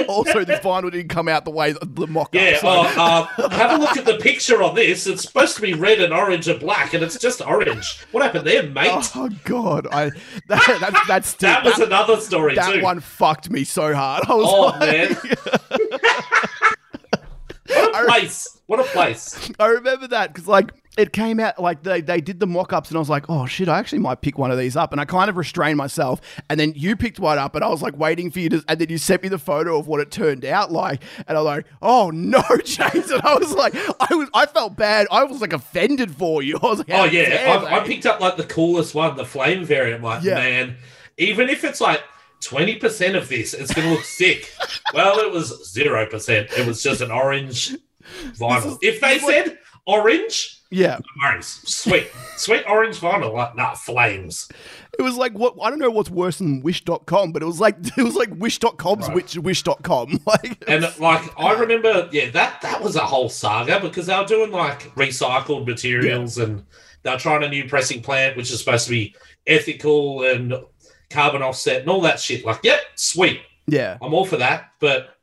Also, the vinyl didn't come out the way the mock-up. Yeah. so- Oh, uh, have a look at the picture on this. It's supposed to be red and orange and black, and it's just orange. What happened there, mate? Oh god, I that, that that's still, that was that, another story that too. one fucked me so hard. I was Oh like, man. what a place. What a place. I remember that because like it came out like they, they did the mock-ups and I was like, oh shit, I actually might pick one of these up. And I kind of restrained myself. And then you picked one up and I was like waiting for you to and then you sent me the photo of what it turned out like. And I was like, oh no, Jason. And I was like, I was I felt bad. I was like offended for you. I was like, Oh yeah. I, I picked up like the coolest one, the flame variant. Like, Yeah. man, even if it's like 20% of this. It's going to look sick. Well, it was 0%. It was just an orange vinyl. if they said orange, Yeah. no worries. Sweet. Sweet orange vinyl. Like, nah, flames. It was like what I don't know what's worse than wish.com, but it was like it was like wish.com's Right. wish wish.com. Like And like I remember, yeah, that that was a whole saga because they were doing like recycled materials and they're trying a new pressing plant, which is supposed to be ethical and carbon offset and all that shit. Like, yep, sweet. yeah. I'm all for that, but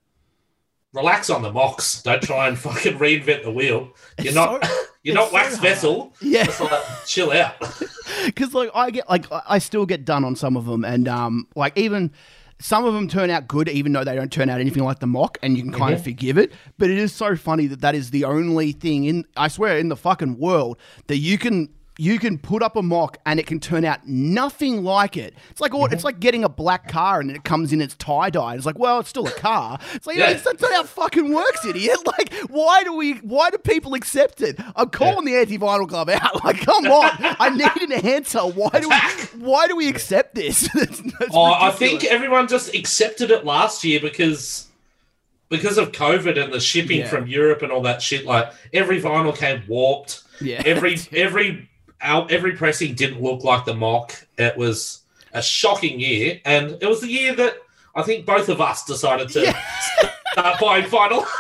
relax on the mocks. Don't try and fucking reinvent the wheel. You're It's not so- you're not wax so vessel. Yeah. Just like chill out. because like I get like I- still get done on some of them, and um like even some of them turn out good, even though they don't turn out anything like the mock, and you can kind of Mhm. forgive it. But it is so funny that that is the only thing in I swear in the fucking world that you can. You can put up a mock and it can turn out nothing like it. It's like Mm-hmm. it's like getting a black car and it comes in its tie dye. It's like, well, it's still a car. It's like Yeah. You know, that's not how it fucking works, idiot. Like, why do we? Why do people accept it? I'm calling the anti vinyl club out. Like, come on, I need an answer. Why do we? Why do we accept this? That's- that's Oh, I think everyone just accepted it last year because because of COVID and the shipping Yeah. from Europe and all that shit. Like every vinyl came warped. Yeah. Every every out every pressing didn't look like the mock. It was a shocking year, and it was the year that I think both of us decided to start buying vinyl.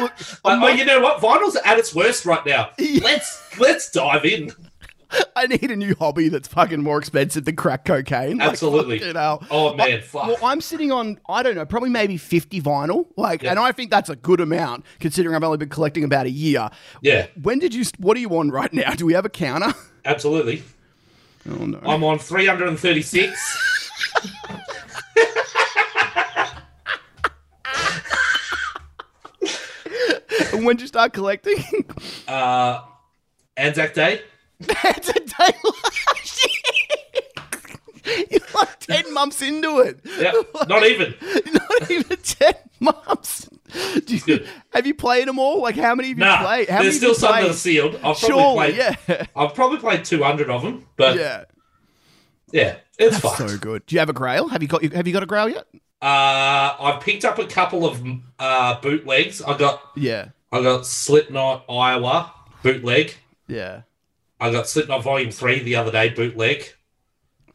Look, Like, oh, you know what? Vinyl's at its worst right now. Yeah. Let's let's dive in. I need a new hobby that's fucking more expensive than crack cocaine. Like, Absolutely. fucking. Oh man, fuck. Well, I'm sitting on I don't know, probably maybe 50 vinyl. Like, Yeah. and I think that's a good amount considering I've only been collecting about a year. yeah, When did you? What are you on right now? Do we have a counter? absolutely. Oh no. I'm on 336. and when did you start collecting? uh, Anzac Day. It's a day. You're like 10 months into it. Yeah, not even. Not even 10 months. Do you, have you played them all? Like, how many have you Nah, played? How there's still some that are sealed. I've probably Surely, played. yeah. I've probably played 200 of them, but yeah, Yeah. it's fun. So good. Do you have a grail? Have you got have you got a grail yet? Uh, I've picked up a couple of uh, bootlegs. I got Yeah. I got Slipknot Iowa bootleg. Yeah. I got Slipknot Volume Three the other day bootleg,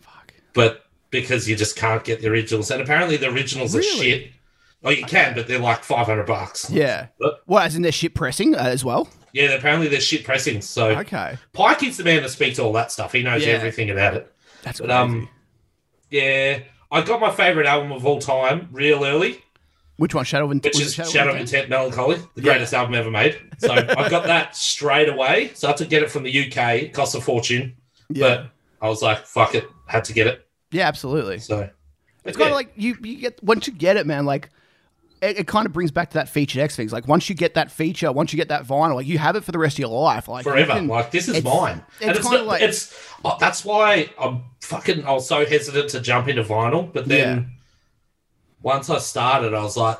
Fuck. but because you just can't get the originals, and apparently the originals are shit. Oh, you can, but they're like 500 bucks. Yeah. But- Well, as in their shit pressing uh, as well. Yeah, apparently they're shit pressing. So Okay. Pike is the man that speaks all that stuff. He knows Yeah. everything about it. That's But crazy. um, yeah, I got my favorite album of all time real early, Which one? Shadow of Intent. which is Shadow of Intent Melancholy, the greatest album ever made. So I got that straight away. So I had to get it from the UK. It cost a fortune, Yeah. but I was like, fuck it, had to get it. yeah, absolutely. So It's yeah. kind of like you, you get once you get it, man. Like it, it kind of brings back to that featured X things. Like once you get that feature, once you get that vinyl, like you have it for the rest of your life. Like forever. can- like this is it's- mine, and it's it's kinda like- it's oh, that's why I'm fucking. I was so hesitant to jump into vinyl, but then once I started, I was like,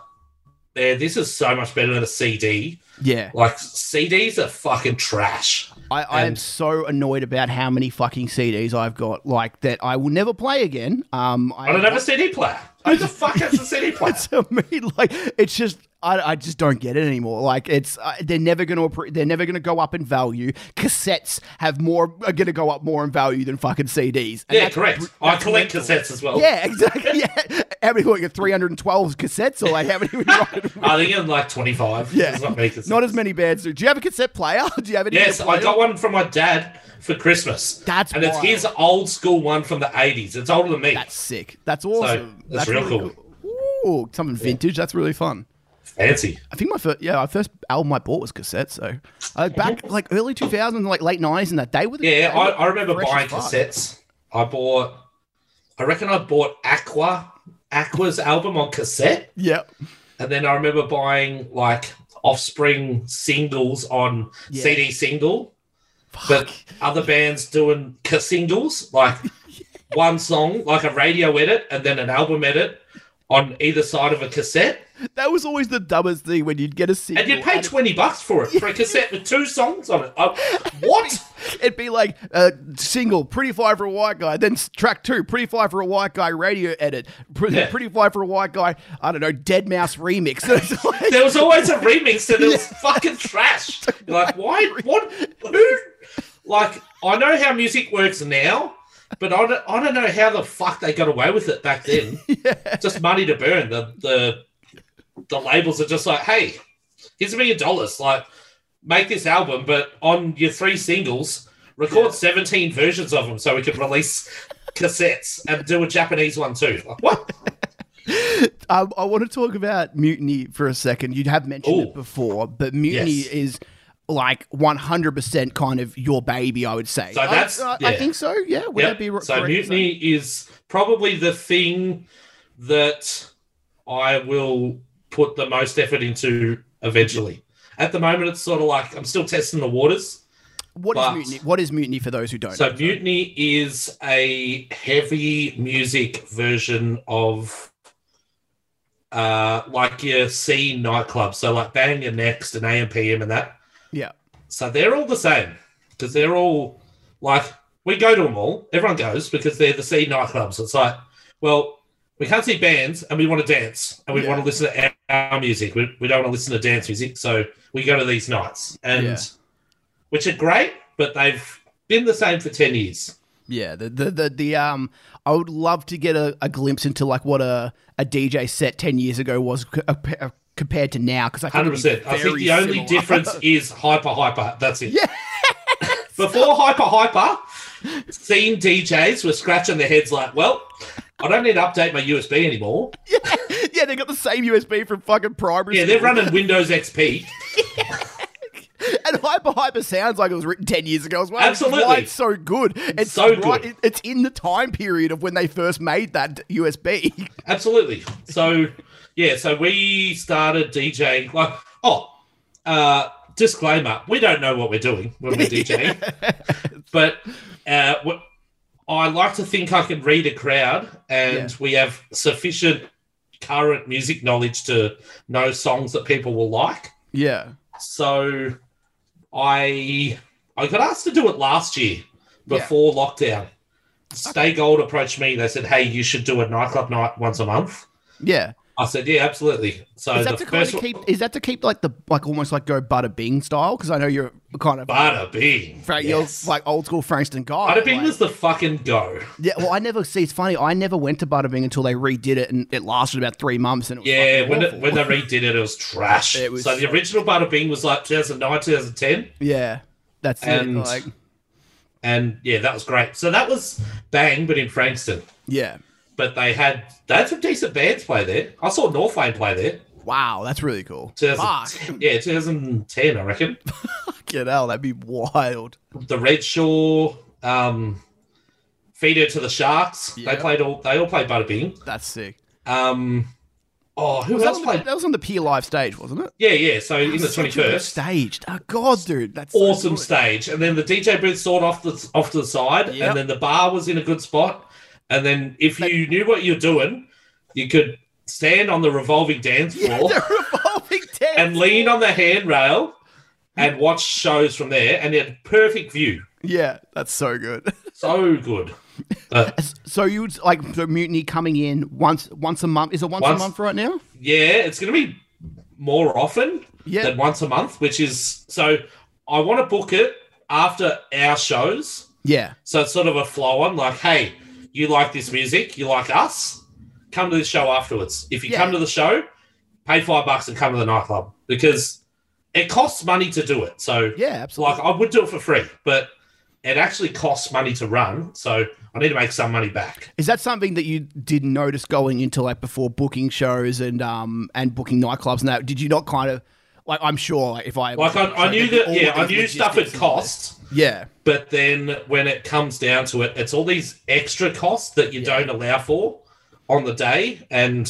"Man, this is so much better than a CD." yeah. Like CDs are fucking trash. I, I am so annoyed about how many fucking CDs I've got, like that I will never play again. Um, I don't have a CD player. Who the fuck has a CD player? to me, like it's just I, I just don't get it anymore. Like it's uh, they're never going to they're never going to go up in value. Cassettes have more are going to go up more in value than fucking CDs. And Yeah, correct. I collect mental. cassettes as well. Yeah, exactly. Yeah, how many like three hundred and twelve cassettes or like how many? Were you rocking with? I think I'm like 25. Yeah. Not. Not as many bands do. Do you have a cassette player? Do you have any? Yes, I got one from my dad for Christmas. That's and it's his old school one from the 80s. It's older than me. That's sick. That's awesome. that's real cool. Ooh, something vintage. That's really fun. Fancy. I think my first, yeah, my first album I bought was cassette. So uh, back like early 2000s, like late 90s, and that day with Yeah, I, I remember buying as fuck. cassettes. I bought, I reckon I bought Aqua, Aqua's album on cassette. Yep. And then I remember buying like Offspring singles on Yeah. CD single. But other bands doing singles, like one song, like a radio edit, and then an album edit on either side of a cassette. That was always the dumbest thing when you'd get a single. And you'd pay and- 20 bucks for it, for a cassette with two songs on it. I, what? It'd be like a single, pretty fly for a white guy. Then track two, pretty fly for a white guy radio edit. Pretty, Yeah. pretty fly for a white guy. I don't know, Deadmau5 remix. Like- There was always a remix and it was fucking trash. You're like, why? What? Who? Like, I know how music works now, but I don't, I don't know how the fuck they got away with it back then. Just money to burn. The the the labels are just like, hey, here's a million dollars. Like, make this album, but on your three singles, record 17 versions of them so we can release cassettes and do a Japanese one too. Like, what? Um, I want to talk about Mutiny for a second. You have mentioned Ooh. it before, but Mutiny Yes. is like 100% kind of your baby, I would say. So that's- I, I yeah. think so. Yeah. Would Yep. that be so mutiny is probably the thing that I will put the most effort into eventually. At the moment, it's sort of like I'm still testing the waters. What is Mutiny? What is Mutiny for those who don't So know? mutiny is a heavy music version of uh like your C nightclub. So like Bang and Next and AMPM and that. Yeah. So they're all the same because they're all like we go to them all. Everyone goes because they're the C nightclubs. It's like, well, we can't see bands and we want to dance and we Yeah. want to listen to our, our music. We, we don't want to listen to dance music, so we go to these nights and Yeah. which are great, but they've been the same for ten years. Yeah, the, the the the um, I would love to get a, a glimpse into like what a, a DJ set ten years ago was c- uh, uh, compared to now because I think hundred percent. I think the only similar. difference is hyper hyper. That's it. Yeah. Before hyper hyper, seeing DJs were scratching their heads like, well, I don't need to update my USB anymore. yeah, yeah they got the same USB from fucking primary. Yeah, they're running Windows XP. And Hyper Hyper sounds like it was written 10 years ago as well. Absolutely. why it's so good. It's so right- good. It's in the time period of when they first made that USB. Absolutely. So yeah, so we started DJing like oh, uh disclaimer, we don't know what we're doing when we're DJing. but uh what I like to think I can read a crowd and Yeah. we have sufficient current music knowledge to know songs that people will like. yeah. So I I got asked to do it last year before lockdown. Stay Gold approached me. They said, "Hey, you should do a nightclub night once a month." Yeah. I said, "Yeah, absolutely." So Is the that to kind of keep? Is that to keep like the like almost like go Bada Bing style? Because I know you're kind of Bada Bing, Frank, yes. you're like old school Frankston guy. Bada Bing like- was the fucking go. yeah. Well, I never see. It's funny. I never went to Bada Bing until they redid it, and it lasted about three months. And it was Yeah, when it, when they redid it, it was trash. It was so the original Bada Bing was like 2009, 2010, yeah, that's And- it. Like and yeah, that was great. So that was Bang, but in Frankston. yeah. But they had they had some decent bands play there. I saw Northlane play there. Wow, that's really cool. Fuck. 2010, yeah, 2010, I reckon. Get out, that'd be wild. the Red Shore, um, Feed Her to the Sharks. Yeah. They played all. They all played Bada Bing. That's sick. Um, oh, who Was that, else the, played? that was on the Pier Live stage, wasn't it? Yeah, yeah. So in the twenty first twenty a good first, stage. Oh god, dude, that's awesome good. stage, and then the DJ booth sort off the off to the side, Yep. and then the bar was in a good spot, and then if you knew what you're doing, you could stand on the revolving dance Yeah, floor the revolving dance. and lean on the handrail and watch shows from there, and you had perfect view. Yeah, that's so good. So good. Uh, So you would like so mutiny coming in once once a month? Is it once, a month right now? yeah, it's going to be more often Yeah. than once a month, which is so. I want to book it after our shows, Yeah. so it's sort of a flow on. Like, hey, you like this music, you like us, come to the show afterwards. If you Yeah. come to the show, pay five bucks and come to the nightclub because it costs money to do it. So, Yeah, absolutely. like, I would do it for free, but it actually costs money to run. So I need to make some money back. Is that something that you didn't notice going into like before booking shows and um and booking nightclubs and that? Did you not kind of like I'm sure like if I Like I, I knew that, yeah, I knew stuff at costs. Yeah. But then when it comes down to it, it's all these extra costs that you Yeah. don't allow for on the day, and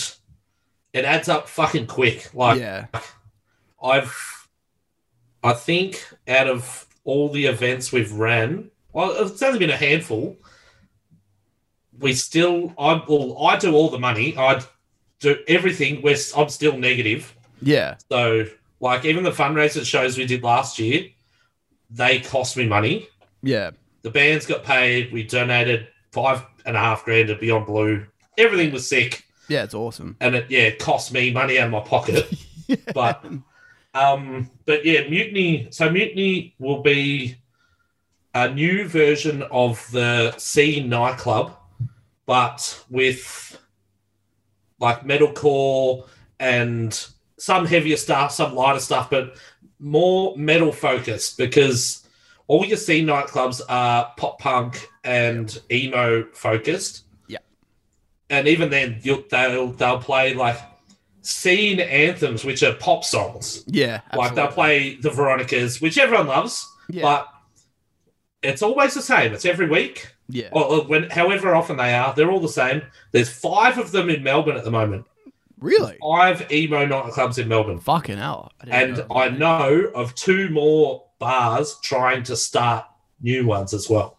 it adds up fucking quick. Like yeah. I've, I think out of all the events we've ran, well, it's only been a handful. We still, I well, I do all the money. I do everything. We're, I'm still negative. Yeah. So, like, even the fundraiser shows we did last year, they cost me money. Yeah. The bands got paid. We donated five and a half grand to Beyond Blue. Everything was sick, Yeah, it's awesome. and it yeah it cost me money out of my pocket. But um, but yeah, Mutiny. So Mutiny will be a new version of the C nightclub, but with like metalcore and some heavier stuff, some lighter stuff, but more metal focused because all your C nightclubs are pop punk and emo focused. Yeah. And even then, you'll, they'll they'll play like scene anthems, which are pop songs. Yeah. Like they'll play the Veronicas, which everyone loves, Yeah. but it's always the same. It's every week, yeah. or when however often they are, they're all the same. There's five of them in Melbourne at the moment. Really? Five emo nightclubs in Melbourne, Fucking hell. I and know. I know of two more bars trying to start new ones as well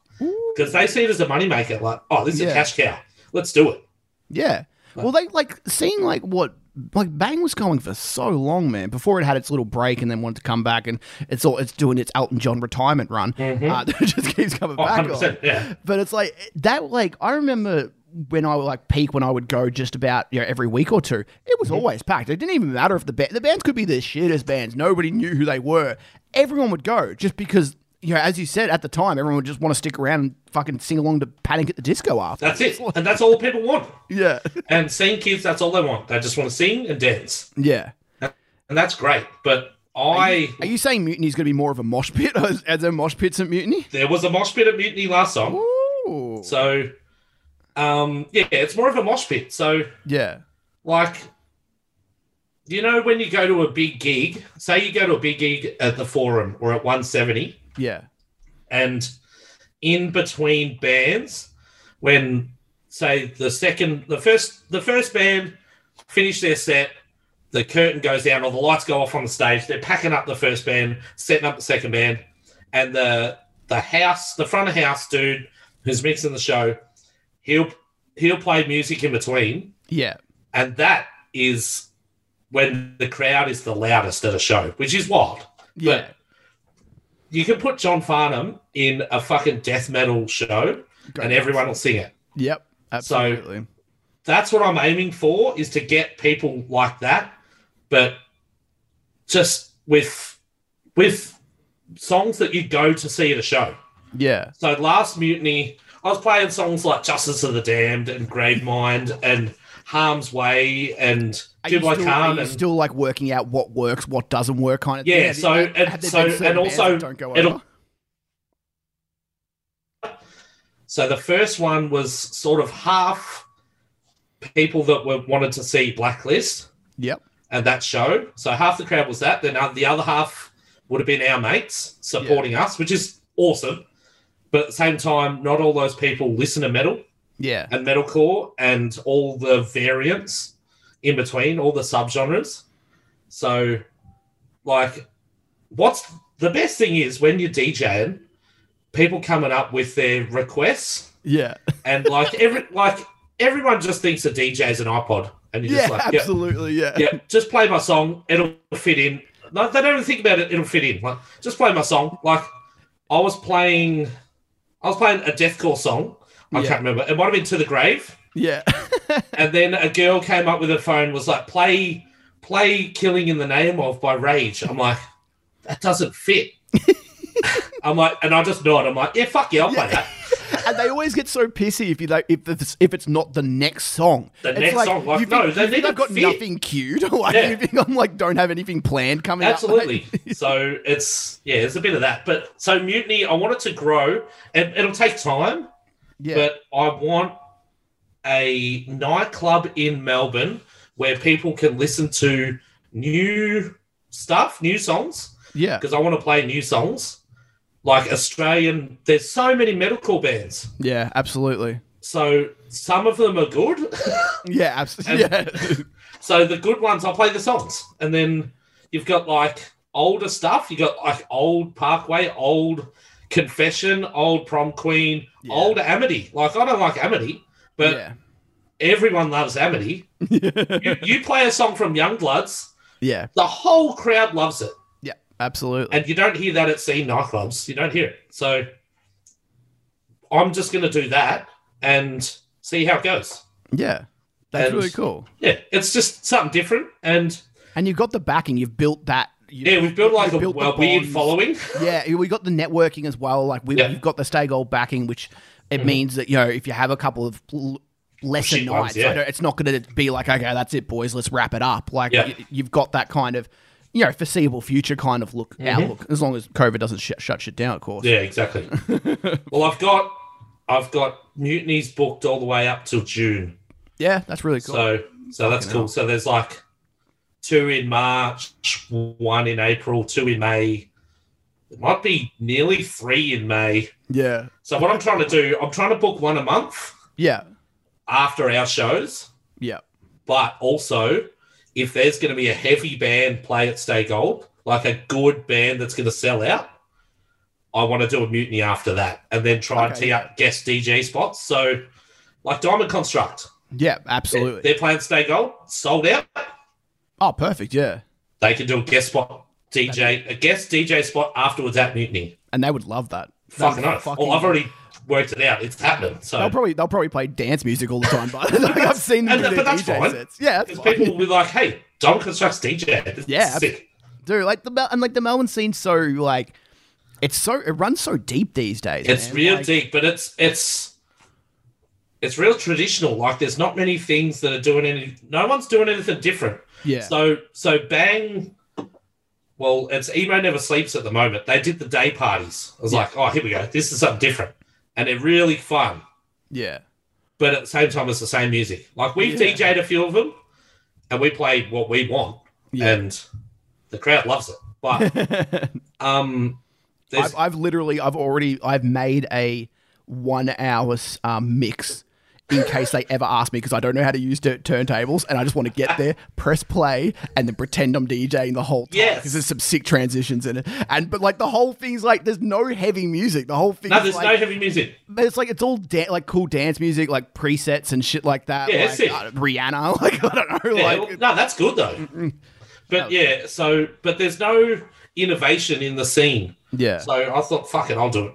because they see it as a moneymaker. Like, oh, this is Yeah. a cash cow. Let's do it. Yeah. Well, they like seeing like what like Bang was going for so long, man. Before it had its little break and then wanted to come back, and it's all it's doing its Elton John retirement run. Uh, it just keeps coming Oh, back. 100%, on. yeah. But it's like that. Like I remember when I would like peak when I would go just about you know every week or two. It was always packed. It didn't even matter if the band the bands could be the shittest bands. Nobody knew who they were. Everyone would go just because. You know, as you said at the time, everyone would just want to stick around and fucking sing along to Panic at the Disco after. That's it, and that's all people want. Yeah, And seeing kids, that's all they want. They just want to sing and dance, yeah. and that's great. But I Are you saying Mutiny's going to be more of a mosh pit as, as there mosh pits at Mutiny? there was a mosh pit at Mutiny last song, Ooh. so um, yeah, it's more of a mosh pit. So yeah. like, you know, when you go to a big gig, say you go to a big gig at the Forum or at 170, Yeah. and in between bands, when say the second, the first, the first band finish their set, the curtain goes down or the lights go off on the stage. They're packing up the first band, setting up the second band, and the the house, the front of house dude who's mixing the show, he'll he'll play music in between, Yeah. and that is when the crowd is the loudest at a show, which is wild. Yeah. You can put John Farnham in a fucking death metal show, Go and everyone will sing it. Yep. Absolutely. That's what I'm aiming for is to get people like that, but just with with songs that you go to see at a show. yeah. So last mutiny, I was playing songs like Justice for the Damned and Gravemind and Harm's Way and Are Jibla still, Khan and still like working out what works, what doesn't work, kind of Yeah, thing? You- so- and- so- and also don't go over? So the first one was sort of half people that were wanted to see Blacklist Yep. and that show. So half the crowd was that. Then uh, the other half would have been our mates supporting us, which is awesome. But at the same time, not all those people listen to metal Yeah. and metalcore and all the variants in between, all the subgenres. So, like, what's the best thing is when you're DJing, people coming up with their requests Yeah. and like every like everyone just thinks a DJ is an iPod, and you're Yeah. just like, yeah, absolutely. Yeah. yeah, just play my song, it'll fit in. No, they don't even think about it, it'll fit in. Like, just play my song. Like, I was playing, I was playing a deathcore song. I Yeah. can't remember. It might have been "To the Grave," Yeah. and then a girl came up with her phone, was like, "Play, play "Killing in the Name of" by Rage." I'm like, that doesn't fit. I'm like, and I just nod. I'm like, yeah, fuck yeah, I'll play Yeah. that. and they always get so pissy if you like if it's, if it's not the next song. The It's next song, like, you no, they you think need I've got fit. nothing queued. like Yeah. think I'm like don't have anything planned coming up. Absolutely. so it's yeah, it's a bit of that. But so mutiny, I want it to grow, and it'll take time. yeah. But I want a nightclub in Melbourne where people can listen to new stuff, new songs, yeah. because I want to play new songs. Like Australian, there's so many metalcore bands. Yeah. Absolutely. So some of them are good. Yeah. Absolutely. Yeah. So the good ones, I'll play the songs, and then you've got like older stuff. You got like old Parkway, old Confession, old Prom Queen, Yeah. old Amity. Like I don't like Amity, but yeah. everyone loves Amity. you, you play a song from Youngbloods. yeah. the whole crowd loves it. Absolutely. and you don't hear that at scene nightclubs. You don't hear it. So I'm just going to do that and see how it goes. Yeah. That's And- really cool. Yeah, it's just something different, and And you've got the backing. You've built that. You, yeah, we've built like a, built a weird following. Yeah, we got the networking as well. Like we, Yeah. you've got the stay backing, which it mm-hmm. means that you know if you have a couple of l- lesser Shit ones, nights, yeah. It's not going to be like okay, that's it, boys, let's wrap it up. Like Yeah. y- you've got that kind of you know foreseeable future kind of look outlook, as long as COVID doesn't sh- shut shit down, of course. Yeah, exactly. well, I've got I've got mutinies booked all the way up till June. Yeah, that's really cool. So so that's cool. So there's like two in March, one in April, two in May. It might be nearly three in May. yeah, So what I'm trying to do, I'm trying to book one a month yeah, after our shows, yeah, but also if there's going to be a heavy band play at Stay Gold, like a good band that's going to sell out, I want to do a mutiny after that, and then try and Okay, tee up guest DJ spots. So, like Diamond Construct, yeah, absolutely. they're playing Stay Gold, sold out. oh, perfect. Yeah, They can do a guest spot DJ, a guest DJ spot afterwards at Mutiny. and they would love that. Fucking oath. fucking- Well, I've already worked it out. It's happening. So They'll probably they'll probably play dance music all the time, but like, I've seen them And- do that's DJ fine. sets. Yeah, because people will be like, "Hey, Diamond Construct's DJ." This Yeah, sick. dude. Like the and like the Melbourne scene's so like it's so it runs so deep these days. It's man. real Like, deep, but it's it's it's real traditional. Like there's not many things that are doing any. No one's doing anything different. Yeah, So so bang. Well, it's emo never sleeps at the moment. They did the day parties. I was Yeah. like, oh, here we go. This is something different, and they're really fun. yeah, But at the same time, it's the same music. Like we've Yeah. DJ'd a few of them, and we played what we want, yeah. and the crowd loves it. But um, I've, I've literally I've already I've made a one hour um, mix in case they ever ask me because I don't know how to use t- turntables and I just want to get there, press play, and then pretend I'm DJing the whole time Yes. because there's some sick transitions in it. And but like the whole thing's like there's no heavy music. The whole thing. no, there's no like, heavy music. But it's like it's all da- like cool dance music, like presets and shit like that. Yeah, like, it's sick. uh, Rihanna, like I don't know, Yeah, like well, no, that's good though. But yeah, so but there's no innovation in the scene. yeah. So I thought, fuck it, I'll do it.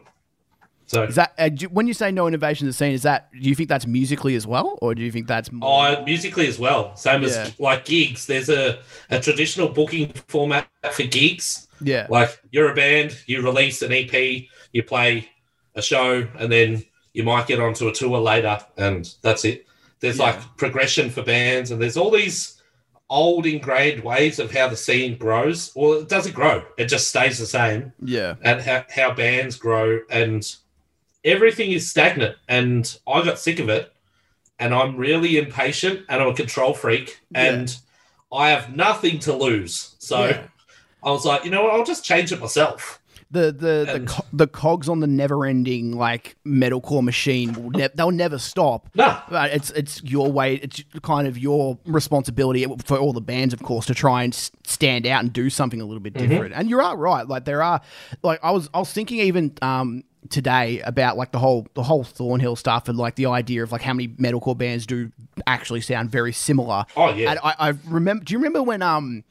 So Is that uh, do, when you say no innovation in the scene? Is that do you think that's musically as well, or do you think that's more? Oh, musically as well. Same Yeah. as like gigs. There's a, a traditional booking format for gigs. yeah, Like you're a band, you release an EP, you play a show, and then you might get onto a tour later, and that's it. There's Yeah. like progression for bands, and there's all these old ingrained ways of how the scene grows. Well, it doesn't grow; it just stays the same. yeah, and how, how bands grow and everything is stagnant and i got sick of it and i'm really impatient and i'm a control freak and i have nothing to lose so Yeah. i was like you know what i'll just change it myself The the the, co- the cogs on the never-ending like metalcore machine will ne- they'll never stop. no But it's it's your way. It's kind of your responsibility for all the bands, of course, to try and stand out and do something a little bit Mm-hmm. different. And you are right. Like there are, like I was I was thinking even um today about like the whole the whole Thornhill stuff and like the idea of like how many metalcore bands do actually sound very similar. Oh, yeah. And I, I remember. Do you remember when um.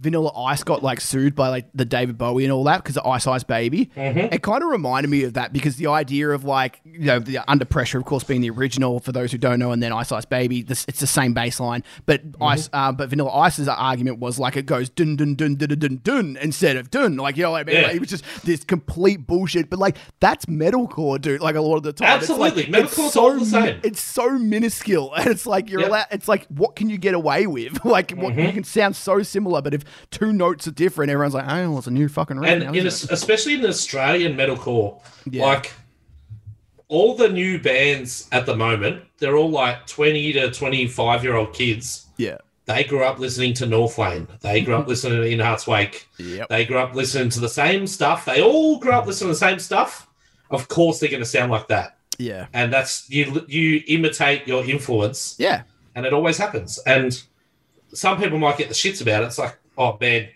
Vanilla Ice got like sued by like the David Bowie and all that because of Ice Ice Baby. Mm-hmm. It kind of reminded me of that because the idea of like you know the Under Pressure, of course, being the original for those who don't know, and then Ice Ice Baby, this, it's the same bass line, but Mm-hmm. Ice, uh, but Vanilla Ice's argument was like it goes dun dun dun dun dun dun, instead of dun, like you know what I mean? Yeah. Like, it was just this complete bullshit. But like that's metalcore, dude. Like a lot of the time, Absolutely. it's like, Metalcore's so all the same. It's so minuscule, and it's like you're Yep. allowed. It's like what can you get away with? Like Mm-hmm. you can sound so similar, but if two notes are different, everyone's like, oh, it's a new fucking riff and now, in, isn't especially in the Australian metalcore, Yeah. like all the new bands at the moment, they're all like 20 to 25 year old kids. Yeah. They grew up listening to Northlane. They grew up listening to In Hearts Wake. Yep. They grew up listening to the same stuff. They all grew up listening to the same stuff. Of course, they're going to sound like that, Yeah. and that's you. You imitate your influence, Yeah. and it always happens. And some people might get the shits about it. It's like, oh man,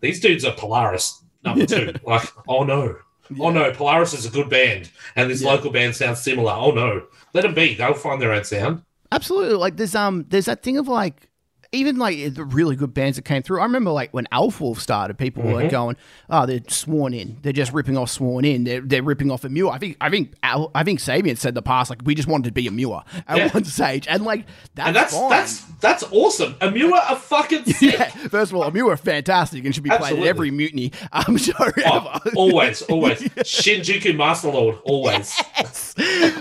these dudes are Polaris number two. like, oh no, oh no, Polaris is a good band, and this Yeah. local band sounds similar. Oh no, let them be. They'll find their own sound. Absolutely. Like there's um there's that thing of like even like the really good bands that came through. I remember like when Alpha Wolf started, people were going, "Oh, they're sworn in. They're just ripping off sworn in. They're, they're ripping off Emmure." I think I think Al, I think Sabian said in the past like we just wanted to be Emmure at Yeah. one stage, and like that's, and that's fine. that's that's awesome. Emmure are fucking sick. yeah. First of all, Emmure are fantastic and should be played at every mutiny um, show Oh, ever. always, always. Shinjuku Masterlord, always.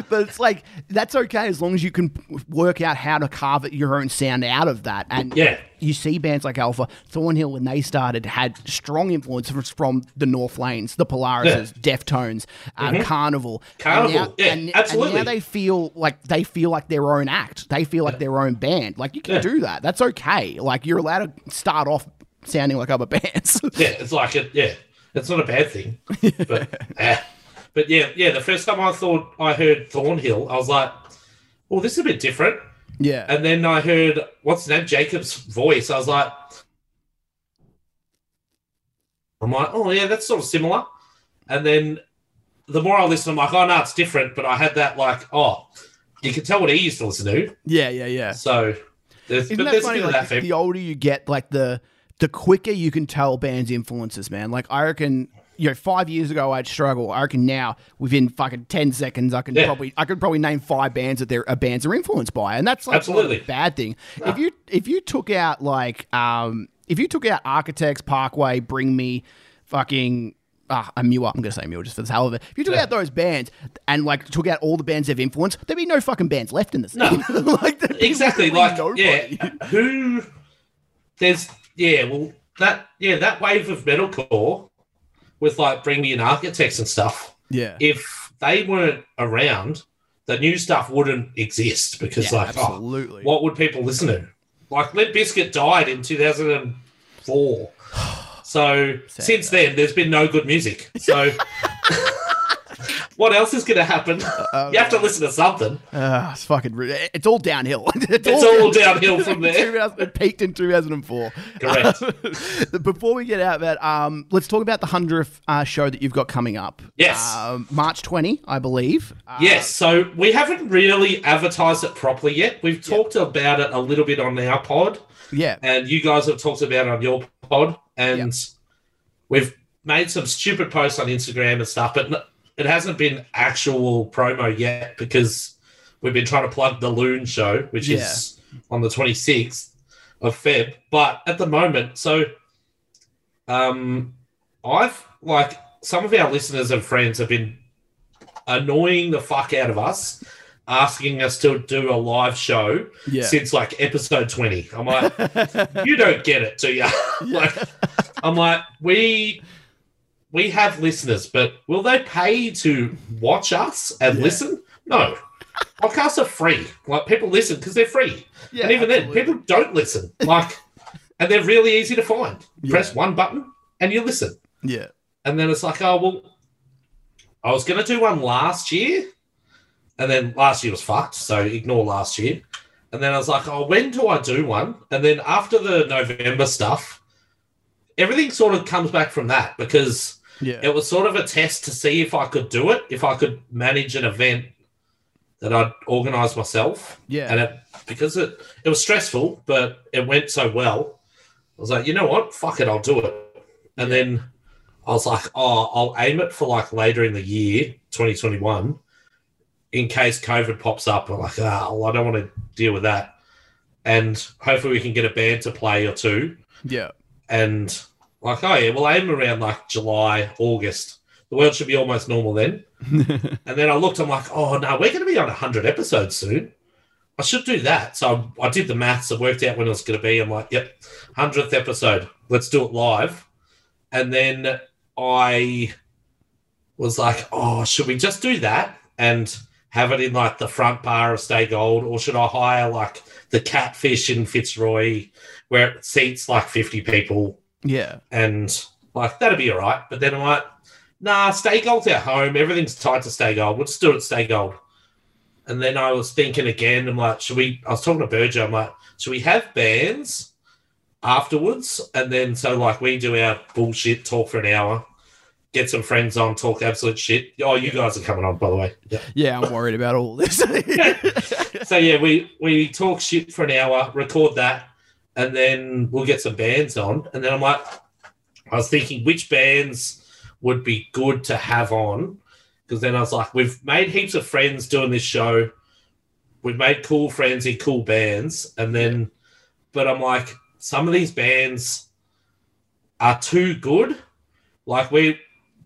but it's like that's okay as long as you can work out how to carve it your own sound out of that. And Yeah. you see bands like Alpha, Thornhill when they started had strong influences from the Northlanes, the Polarises, Deftones, uh, Carnival. Mm-hmm. Carnival, and now, yeah, and, absolutely. And now they feel like they feel like their own act. They feel like their own band. Like you can Yeah. do that. That's okay. Like you're allowed to start off sounding like other bands. Yeah, it's like it. Yeah, it's not a bad thing. But, eh. but yeah, yeah. The first time I thought I heard Thornhill, I was like, "Well, this is a bit different." Yeah. And then I heard what's that Jacob's voice. I was like, I'm like, oh yeah, that's sort of similar. And then the more I listen, I'm like, oh no, it's different. But I had that like, oh, you can tell what he used to listen to. yeah, yeah, yeah. So there's, Isn't but that there's a funny? Like, that. the older you get, like the the quicker you can tell bands' influences, man. Like I reckon, you know, five years ago I'd struggle. I reckon now, within fucking ten seconds, I can Yeah. probably I could probably name five bands that their uh, bands are influenced by, and that's like Absolutely. a bad thing. If you if you took out like um if you took out Architects, Parkway, Bring Me, fucking. Ah, Emmure. I'm gonna say Emmure just for the hell of it. If you took Yeah. out those bands and like took out all the bands they've influenced, there'd be no fucking bands left in the scene. like, exactly like nobody. yeah who there's yeah well that yeah that wave of metalcore with like bring me in architects and stuff. Yeah. if they weren't around the new stuff wouldn't exist because Yeah, like oh, absolutely. what would people listen to? Like Limp Bizkit died in 2004 so since then there's been no good music. So what else is going to happen you have to listen to something Uh, it's fucking. It's all downhill. it's, it's all downhill from there it peaked in 2004. Correct. Before we get out of that, um, let's talk about the hundredth uh, show that you've got coming up. Yes. um, March 20, I believe. Uh, Yes, so we haven't really advertised it properly yet. We've talked about it a little bit on our pod, yeah, and you guys have talked about it on your pod, and we've made some stupid posts on Instagram and stuff, but it hasn't been actual promo yet because we've been trying to plug the Loon show, which is on the 26th of Feb. But at the moment, so um, I've like some of our listeners and friends have been annoying the fuck out of us, asking us to do a live show yeah. since like episode 20. I'm like, you don't get it, do you? like, I'm like, we we have listeners, but will they pay to watch us and Yeah. listen? No. Podcasts are free. Like people listen because they're free. Yeah, and even absolutely. then, people don't listen. Like, and they're really easy to find. Yeah. Press one button and you listen. yeah, And then it's like, oh well, I was gonna do one last year, and then last year was fucked, so ignore last year. And then I was like, oh, when do I do one? And then after the November stuff, everything sort of comes back from that because yeah, it was sort of a test to see if I could do it, if I could manage an event that I'd organise myself. yeah. And it because it it was stressful, but it went so well. I was like, you know what? Fuck it, I'll do it. And then I was like, oh, I'll aim it for like later in the year, 2021, in case COVID pops up. I'm like, ah, well, I don't want to deal with that. And hopefully we can get a band to play or two. yeah. And like, oh yeah, well, I am around like July, August. The world should be almost normal then. and then I looked, I'm like, oh no, we're going to be on 100 episodes soon. I should do that. So I, I did the maths. I worked out when it was going to be. I'm like, yep, 100th episode. Let's do it live. And then I was like, oh, should we just do that and have it in like the front bar of Stay Gold? Or should I hire like the Catfish in Fitzroy where it seats like 50 people yeah. and like that'd be all right. But then I'm like, nah, Stay Gold's our home. Everything's tied to Stay Gold. We'll just do it at Stay Gold. And then I was thinking again, I'm like, should we? I was talking to Berger. I'm like, should we have bands afterwards? And then so like we do our bullshit talk for an hour, get some friends on, talk absolute shit. Oh, you guys are coming on, by the way. Yeah. Yeah, I'm worried about all this. so yeah, we we talk shit for an hour, record that, and then we'll get some bands on. And then I'm like, I was thinking which bands would be good to have on. Because then I was like, we've made heaps of friends doing this show. We've made cool friends in cool bands. And then, but I'm like, some of these bands are too good. Like, we,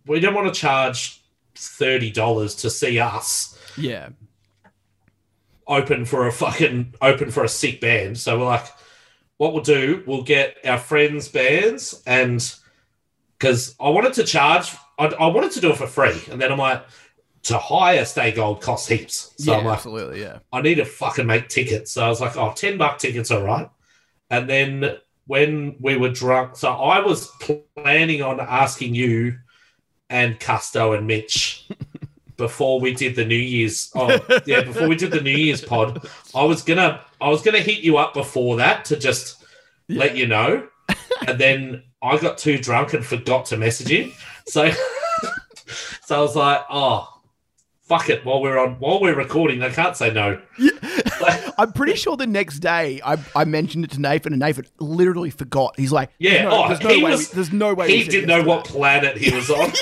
we don't want to charge $30 to see us Yeah. open for a fucking open for a sick band. So we're like, what we'll do, we'll get our friends' bands, and because I wanted to charge, I, I wanted to do it for free, and then I'm like, to hire Stay Gold costs heaps. So yeah, I'm like, absolutely. Yeah. I need to fucking make tickets. So I was like, oh, 10 buck tickets, all right. And then when we were drunk, so I was planning on asking you and Custo and Mitch before we did the New Year's. Oh, yeah, before we did the New Year's pod, I was gonna, I was gonna hit you up before that to just let you know. And then I got too drunk and forgot to message you. So, so I was like, oh, fuck it. While we're on, while we're recording, I can't say no. I'm pretty sure the next day I, I mentioned it to Nathan, and Nathan literally forgot. He's like, Yeah, no, oh, there's no way. was- we, there's no way. he didn't know what planet he was on.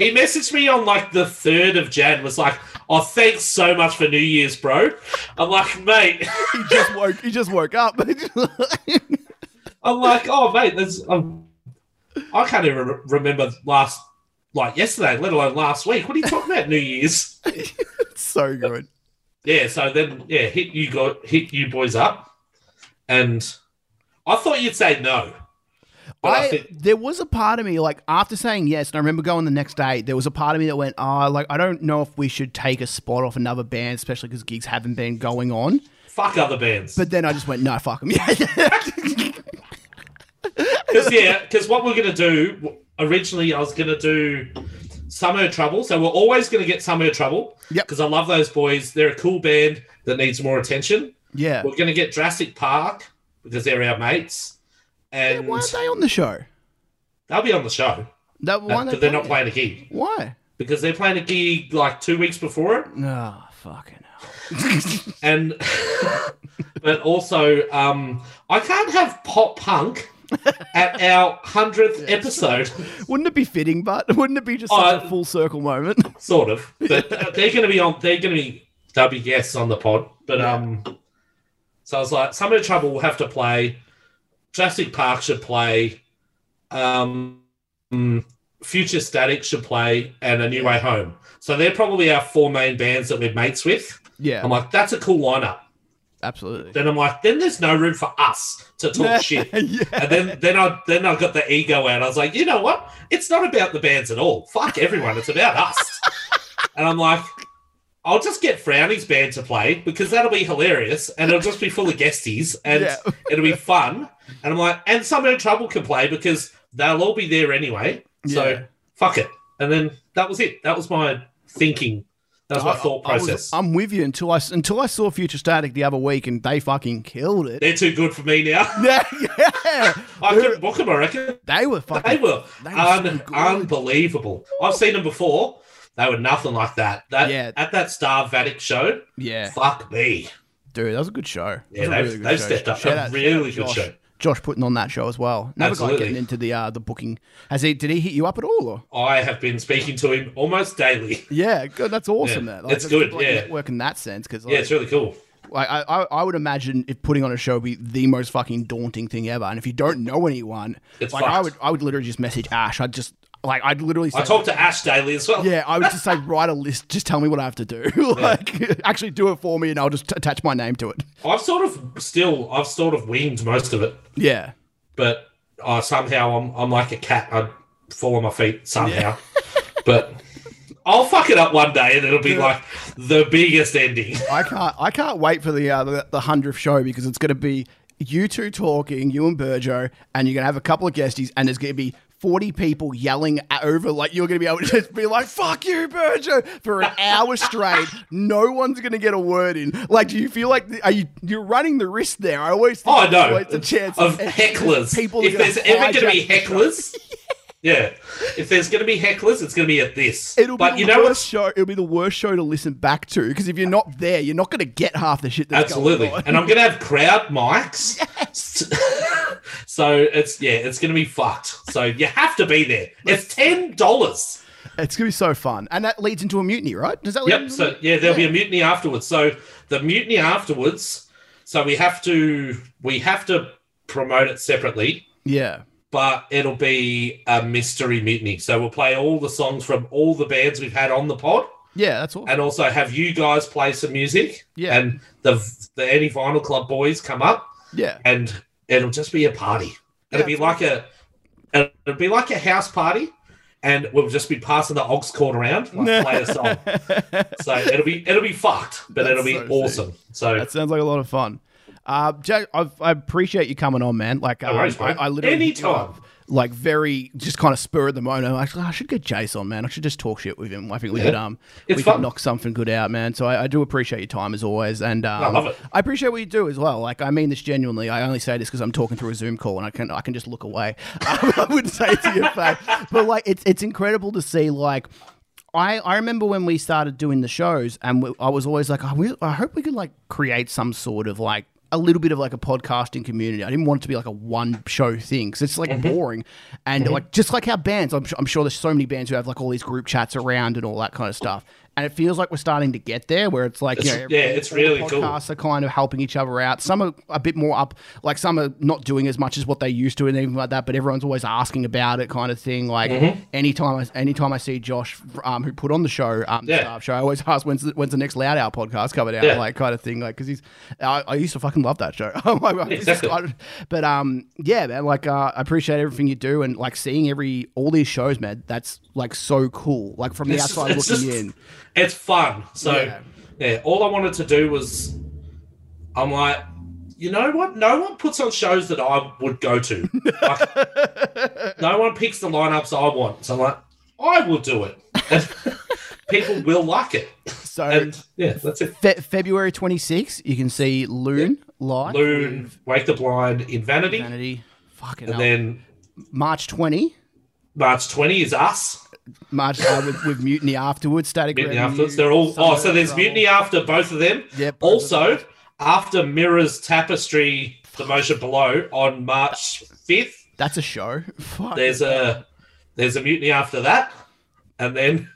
he messaged me on like the third of Jan. Was like, "Oh, thanks so much for New Year's, bro." I'm like, mate. He just woke. He just woke up. I'm like, oh, mate. There's. Um, I can't even re- remember last, like yesterday, let alone last week. What are you talking about, New Year's? so good. Yeah. So then, yeah, hit you got hit you boys up, and I thought you'd say no. I, I, think, there was a part of me like after saying yes, and I remember going the next day. There was a part of me that went, "Oh, like I don't know if we should take a spot off another band, especially because gigs haven't been going on." fuck other bands. But then I just went, "No, fuck them." Because yeah, because what we're gonna do originally, I was gonna do Summer Trouble. So we're always gonna get Summer Trouble. Yep. Because I love those boys. They're a cool band that needs more attention. yeah. We're gonna get Drastic Park because they're our mates, and Why aren't they on the show? they'll be on the show. That why aren't but they they're not playing a gig Why? because they're playing a gig like two weeks before it, No, fucking hell. and but also um, I can't have pop punk at our hundredth episode. Wouldn't it be fitting? But wouldn't it be just Oh, I- a full circle moment? sort of. But they're going to be on. They're going to be. They'll be guests on the pod. But Yeah. um, so I was like, Summer of the Trouble will have to play. Drastic Park should play. Um, Future Static should play, and A New Way Home. So they're probably our four main bands that we're mates with. yeah, I'm like, that's a cool lineup. absolutely. Then I'm like, then there's no room for us to talk shit. yeah. And then, then I then I got the ego out. I was like, you know what? It's not about the bands at all. Fuck everyone. It's about us. and I'm like, I'll just get Frowny's band to play because that'll be hilarious, and it'll just be full of guesties, and Yeah. it'll be fun. And I'm like, and Summer in Trouble can play because they'll all be there anyway. So Yeah. fuck it. And then that was it. That was my thinking. That was my I- thought I process. I'm with you until I until I saw Future Static the other week and they fucking killed it. They're too good for me now. yeah, yeah. I They're- couldn't book them. I reckon. They were fucking. They were, They were un- so unbelievable. I've seen them before. They were nothing like that. That Yeah. at that Star Vatic show. Yeah, Fuck me. dude, that was a good show. Yeah, they've, really they've stepped up. Shout a out- really good Josh. show. Josh putting on that show as well. Another guy Absolutely. getting into the uh, the booking. Has he? Did he hit you up at all? Or? I have been speaking to him almost daily. Yeah, good. That's awesome. Yeah, man. Like, it's that's good, Like, yeah. network in that sense because Yeah, it's really cool. like I, I, I would imagine if putting on a show would be the most fucking daunting thing ever. And if you don't know anyone, It's like I would, I would literally just message Ash. I'd just like I'd literally. Say, I talk to Ash daily as well. Yeah, I would just say write a list. Just tell me what I have to do. like actually do it for me, and I'll just attach my name to it. I've sort of still, I've sort of winged most of it, Yeah, but uh, somehow I'm, I'm like a cat. I fall on my feet somehow, but I'll fuck it up one day and it'll be like the biggest ending. I can't. I can't wait for the uh, the, the hundredth show because it's going to be you two talking, you and Burjo, and you're going to have a couple of guesties, and there's going to be. 40 people yelling over, like you're going to be able to just be like, fuck you, Burjo, for an hour straight. No one's going to get a word in. Like, do you feel like, are you, you're running the risk there? I always think Oh, I know. there's always a chance of hecklers. People if there's ever going to be hecklers, yeah. If there's going to be hecklers, it's going to be at this. It'll but be you the know worst show. It'll be the worst show to listen back to because if you're not there, you're not going to get half the shit that's absolutely, going and I'm going to have crowd mics so it's yeah, it's gonna be fucked. So you have to be there. It's ten dollars. It's gonna be so fun, and that leads into a mutiny, right? Does that? lead Yep. So yeah, there'll be a mutiny afterwards. So the mutiny afterwards. So we have to we have to promote it separately, yeah, but it'll be a mystery mutiny. So we'll play all the songs from all the bands we've had on the pod, yeah, that's all. and also have you guys play some music. Yeah. And the the Any Vinyl Club boys come up, Yeah, and it'll just be a party. It'll Yeah, be like a it'll be like a house party. And we'll just be passing the aux cord around, like play a song. So it'll be it'll be fucked, but That's it'll be so sick. awesome. So that sounds like a lot of fun. Uh, Jack, I've, I appreciate you coming on, man. Like, um, worries. I, I literally Anytime. like very just kind of spur of the moment. I'm like, "Oh, I should get Jace on, man. I should just talk shit with him. I think we Yeah. could um It's we fun. could knock something good out, man. So I, I do appreciate your time as always, and um, I love it. I appreciate what you do as well. Like I mean this genuinely. I only say this because I'm talking through a Zoom call and I can I can just look away. I wouldn't say it to your face, but like it's it's incredible to see like. I, I remember when we started doing the shows, and we, I was always like, I, will, I hope we could like create some sort of like a little bit of like a podcasting community. I didn't want it to be like a one show thing because it's like Mm-hmm. boring, and like just like how bands, I'm, I'm sure there's so many bands who have like all these group chats around and all that kind of stuff. And it feels like we're starting to get there, where it's like, you know, yeah, it's all the really cool. podcasts are kind of helping each other out. Some are a bit more up, like some are not doing as much as what they used to, and even like that. But everyone's always asking about it, kind of thing. Like Mm-hmm. anytime, I, anytime I see Josh, um, who put on the show, um, the Yeah. staff show, I always ask when's the, when's the next Loud Hour podcast coming out, Yeah. like kind of thing. Like because he's, I, I used to fucking love that show. Exactly. But um, yeah, man, like uh, I appreciate everything you do, and like seeing every all these shows, man. That's like so cool. Like from the It's outside just- looking it's in. It's fun. So Yeah. yeah. all I wanted to do was I'm like, you know what? No one puts on shows that I would go to. Like, no one picks the lineups I want. So I'm like, I will do it. And people will like it. So And yeah, that's it. Fe- February 26th, you can see Loon live. Loon, Wake the Blind, in Vanity. Vanity. Fucking And hell. then March 20. March 20 is us. March uh, with, with Mutiny afterwards. Static Mutiny Revenue, afterwards. They're all. Oh, so there's Trouble. Mutiny after both of them. Yep, Also, those. after Mirror's Tapestry, The Motion Below on March 5th, That's a show. Fuck. there's a there's a mutiny after that, and then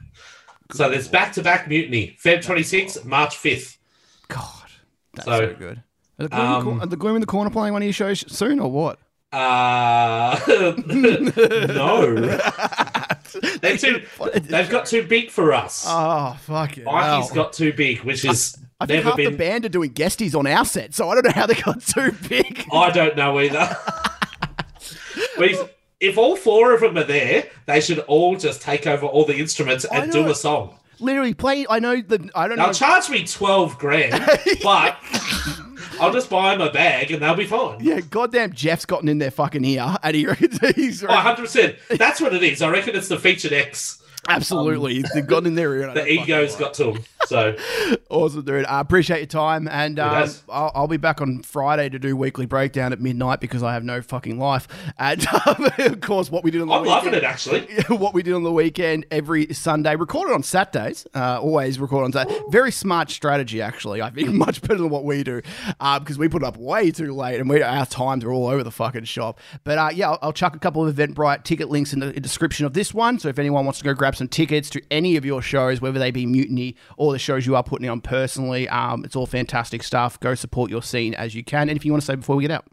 so there's back to back mutiny. Feb 26th, March 5th. God. That's so, So, good. Are the, Gloom in the um, Cor- are the Gloom in the Corner playing one of your shows soon or what? Uh no, they're too. They've got too big for us. Oh, fuck it. Mikey's got too big, which is I think half been. the band are doing guesties on our set, so I don't know how they got too big. I don't know either. If all four of them are there, they should all just take over all the instruments and do a song. Literally, play. I know the. I don't know. They'll charge me twelve grand, but I'll just buy them a bag and they'll be fine. yeah, goddamn, Jeff's gotten in their fucking ear, and he he's Oh, 100%. That's what it is. I reckon it's the featured X. absolutely they've gotten in their ear. The ego's got to him. So, Awesome, dude. I appreciate your time, and um. I'll, I'll be back on Friday to do weekly breakdown at midnight because I have no fucking life. And um, of course, what we did on the weekend. I'm weekend, loving it actually. what we did on the weekend every Sunday, recorded on Saturdays. Uh, always record on Saturday. Very smart strategy, actually. I think much better than what we do uh, because we put up way too late, and we our times are all over the fucking shop. But uh, yeah, I'll, I'll chuck a couple of Eventbrite ticket links in the description of this one. So if anyone wants to go grab some tickets to any of your shows, whether they be Mutiny or the shows you are putting on personally, um, it's all fantastic stuff. Go support your scene as you can. And if you want to say before we get out,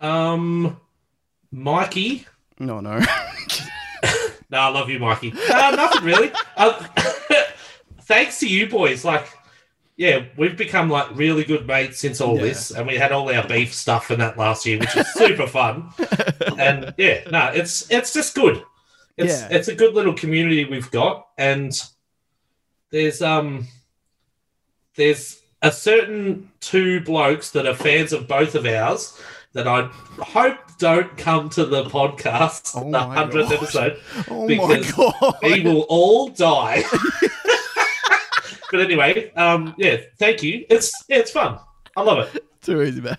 Um, Mikey. no, no. No, I love you, Mikey. Uh, nothing really. Uh, thanks to you boys. Like, yeah, we've become like really good mates since all Yeah. this, and we had all our beef stuff in that last year, which was super fun. And yeah, no, it's it's just good. It's Yeah. it's a good little community we've got, and there's um there's a certain two blokes that are fans of both of ours that I hope don't come to the podcast, Oh the hundredth episode. oh Because my god. We will all die. but anyway, um, yeah, thank you. It's yeah, it's fun. I love it. Too easy, man.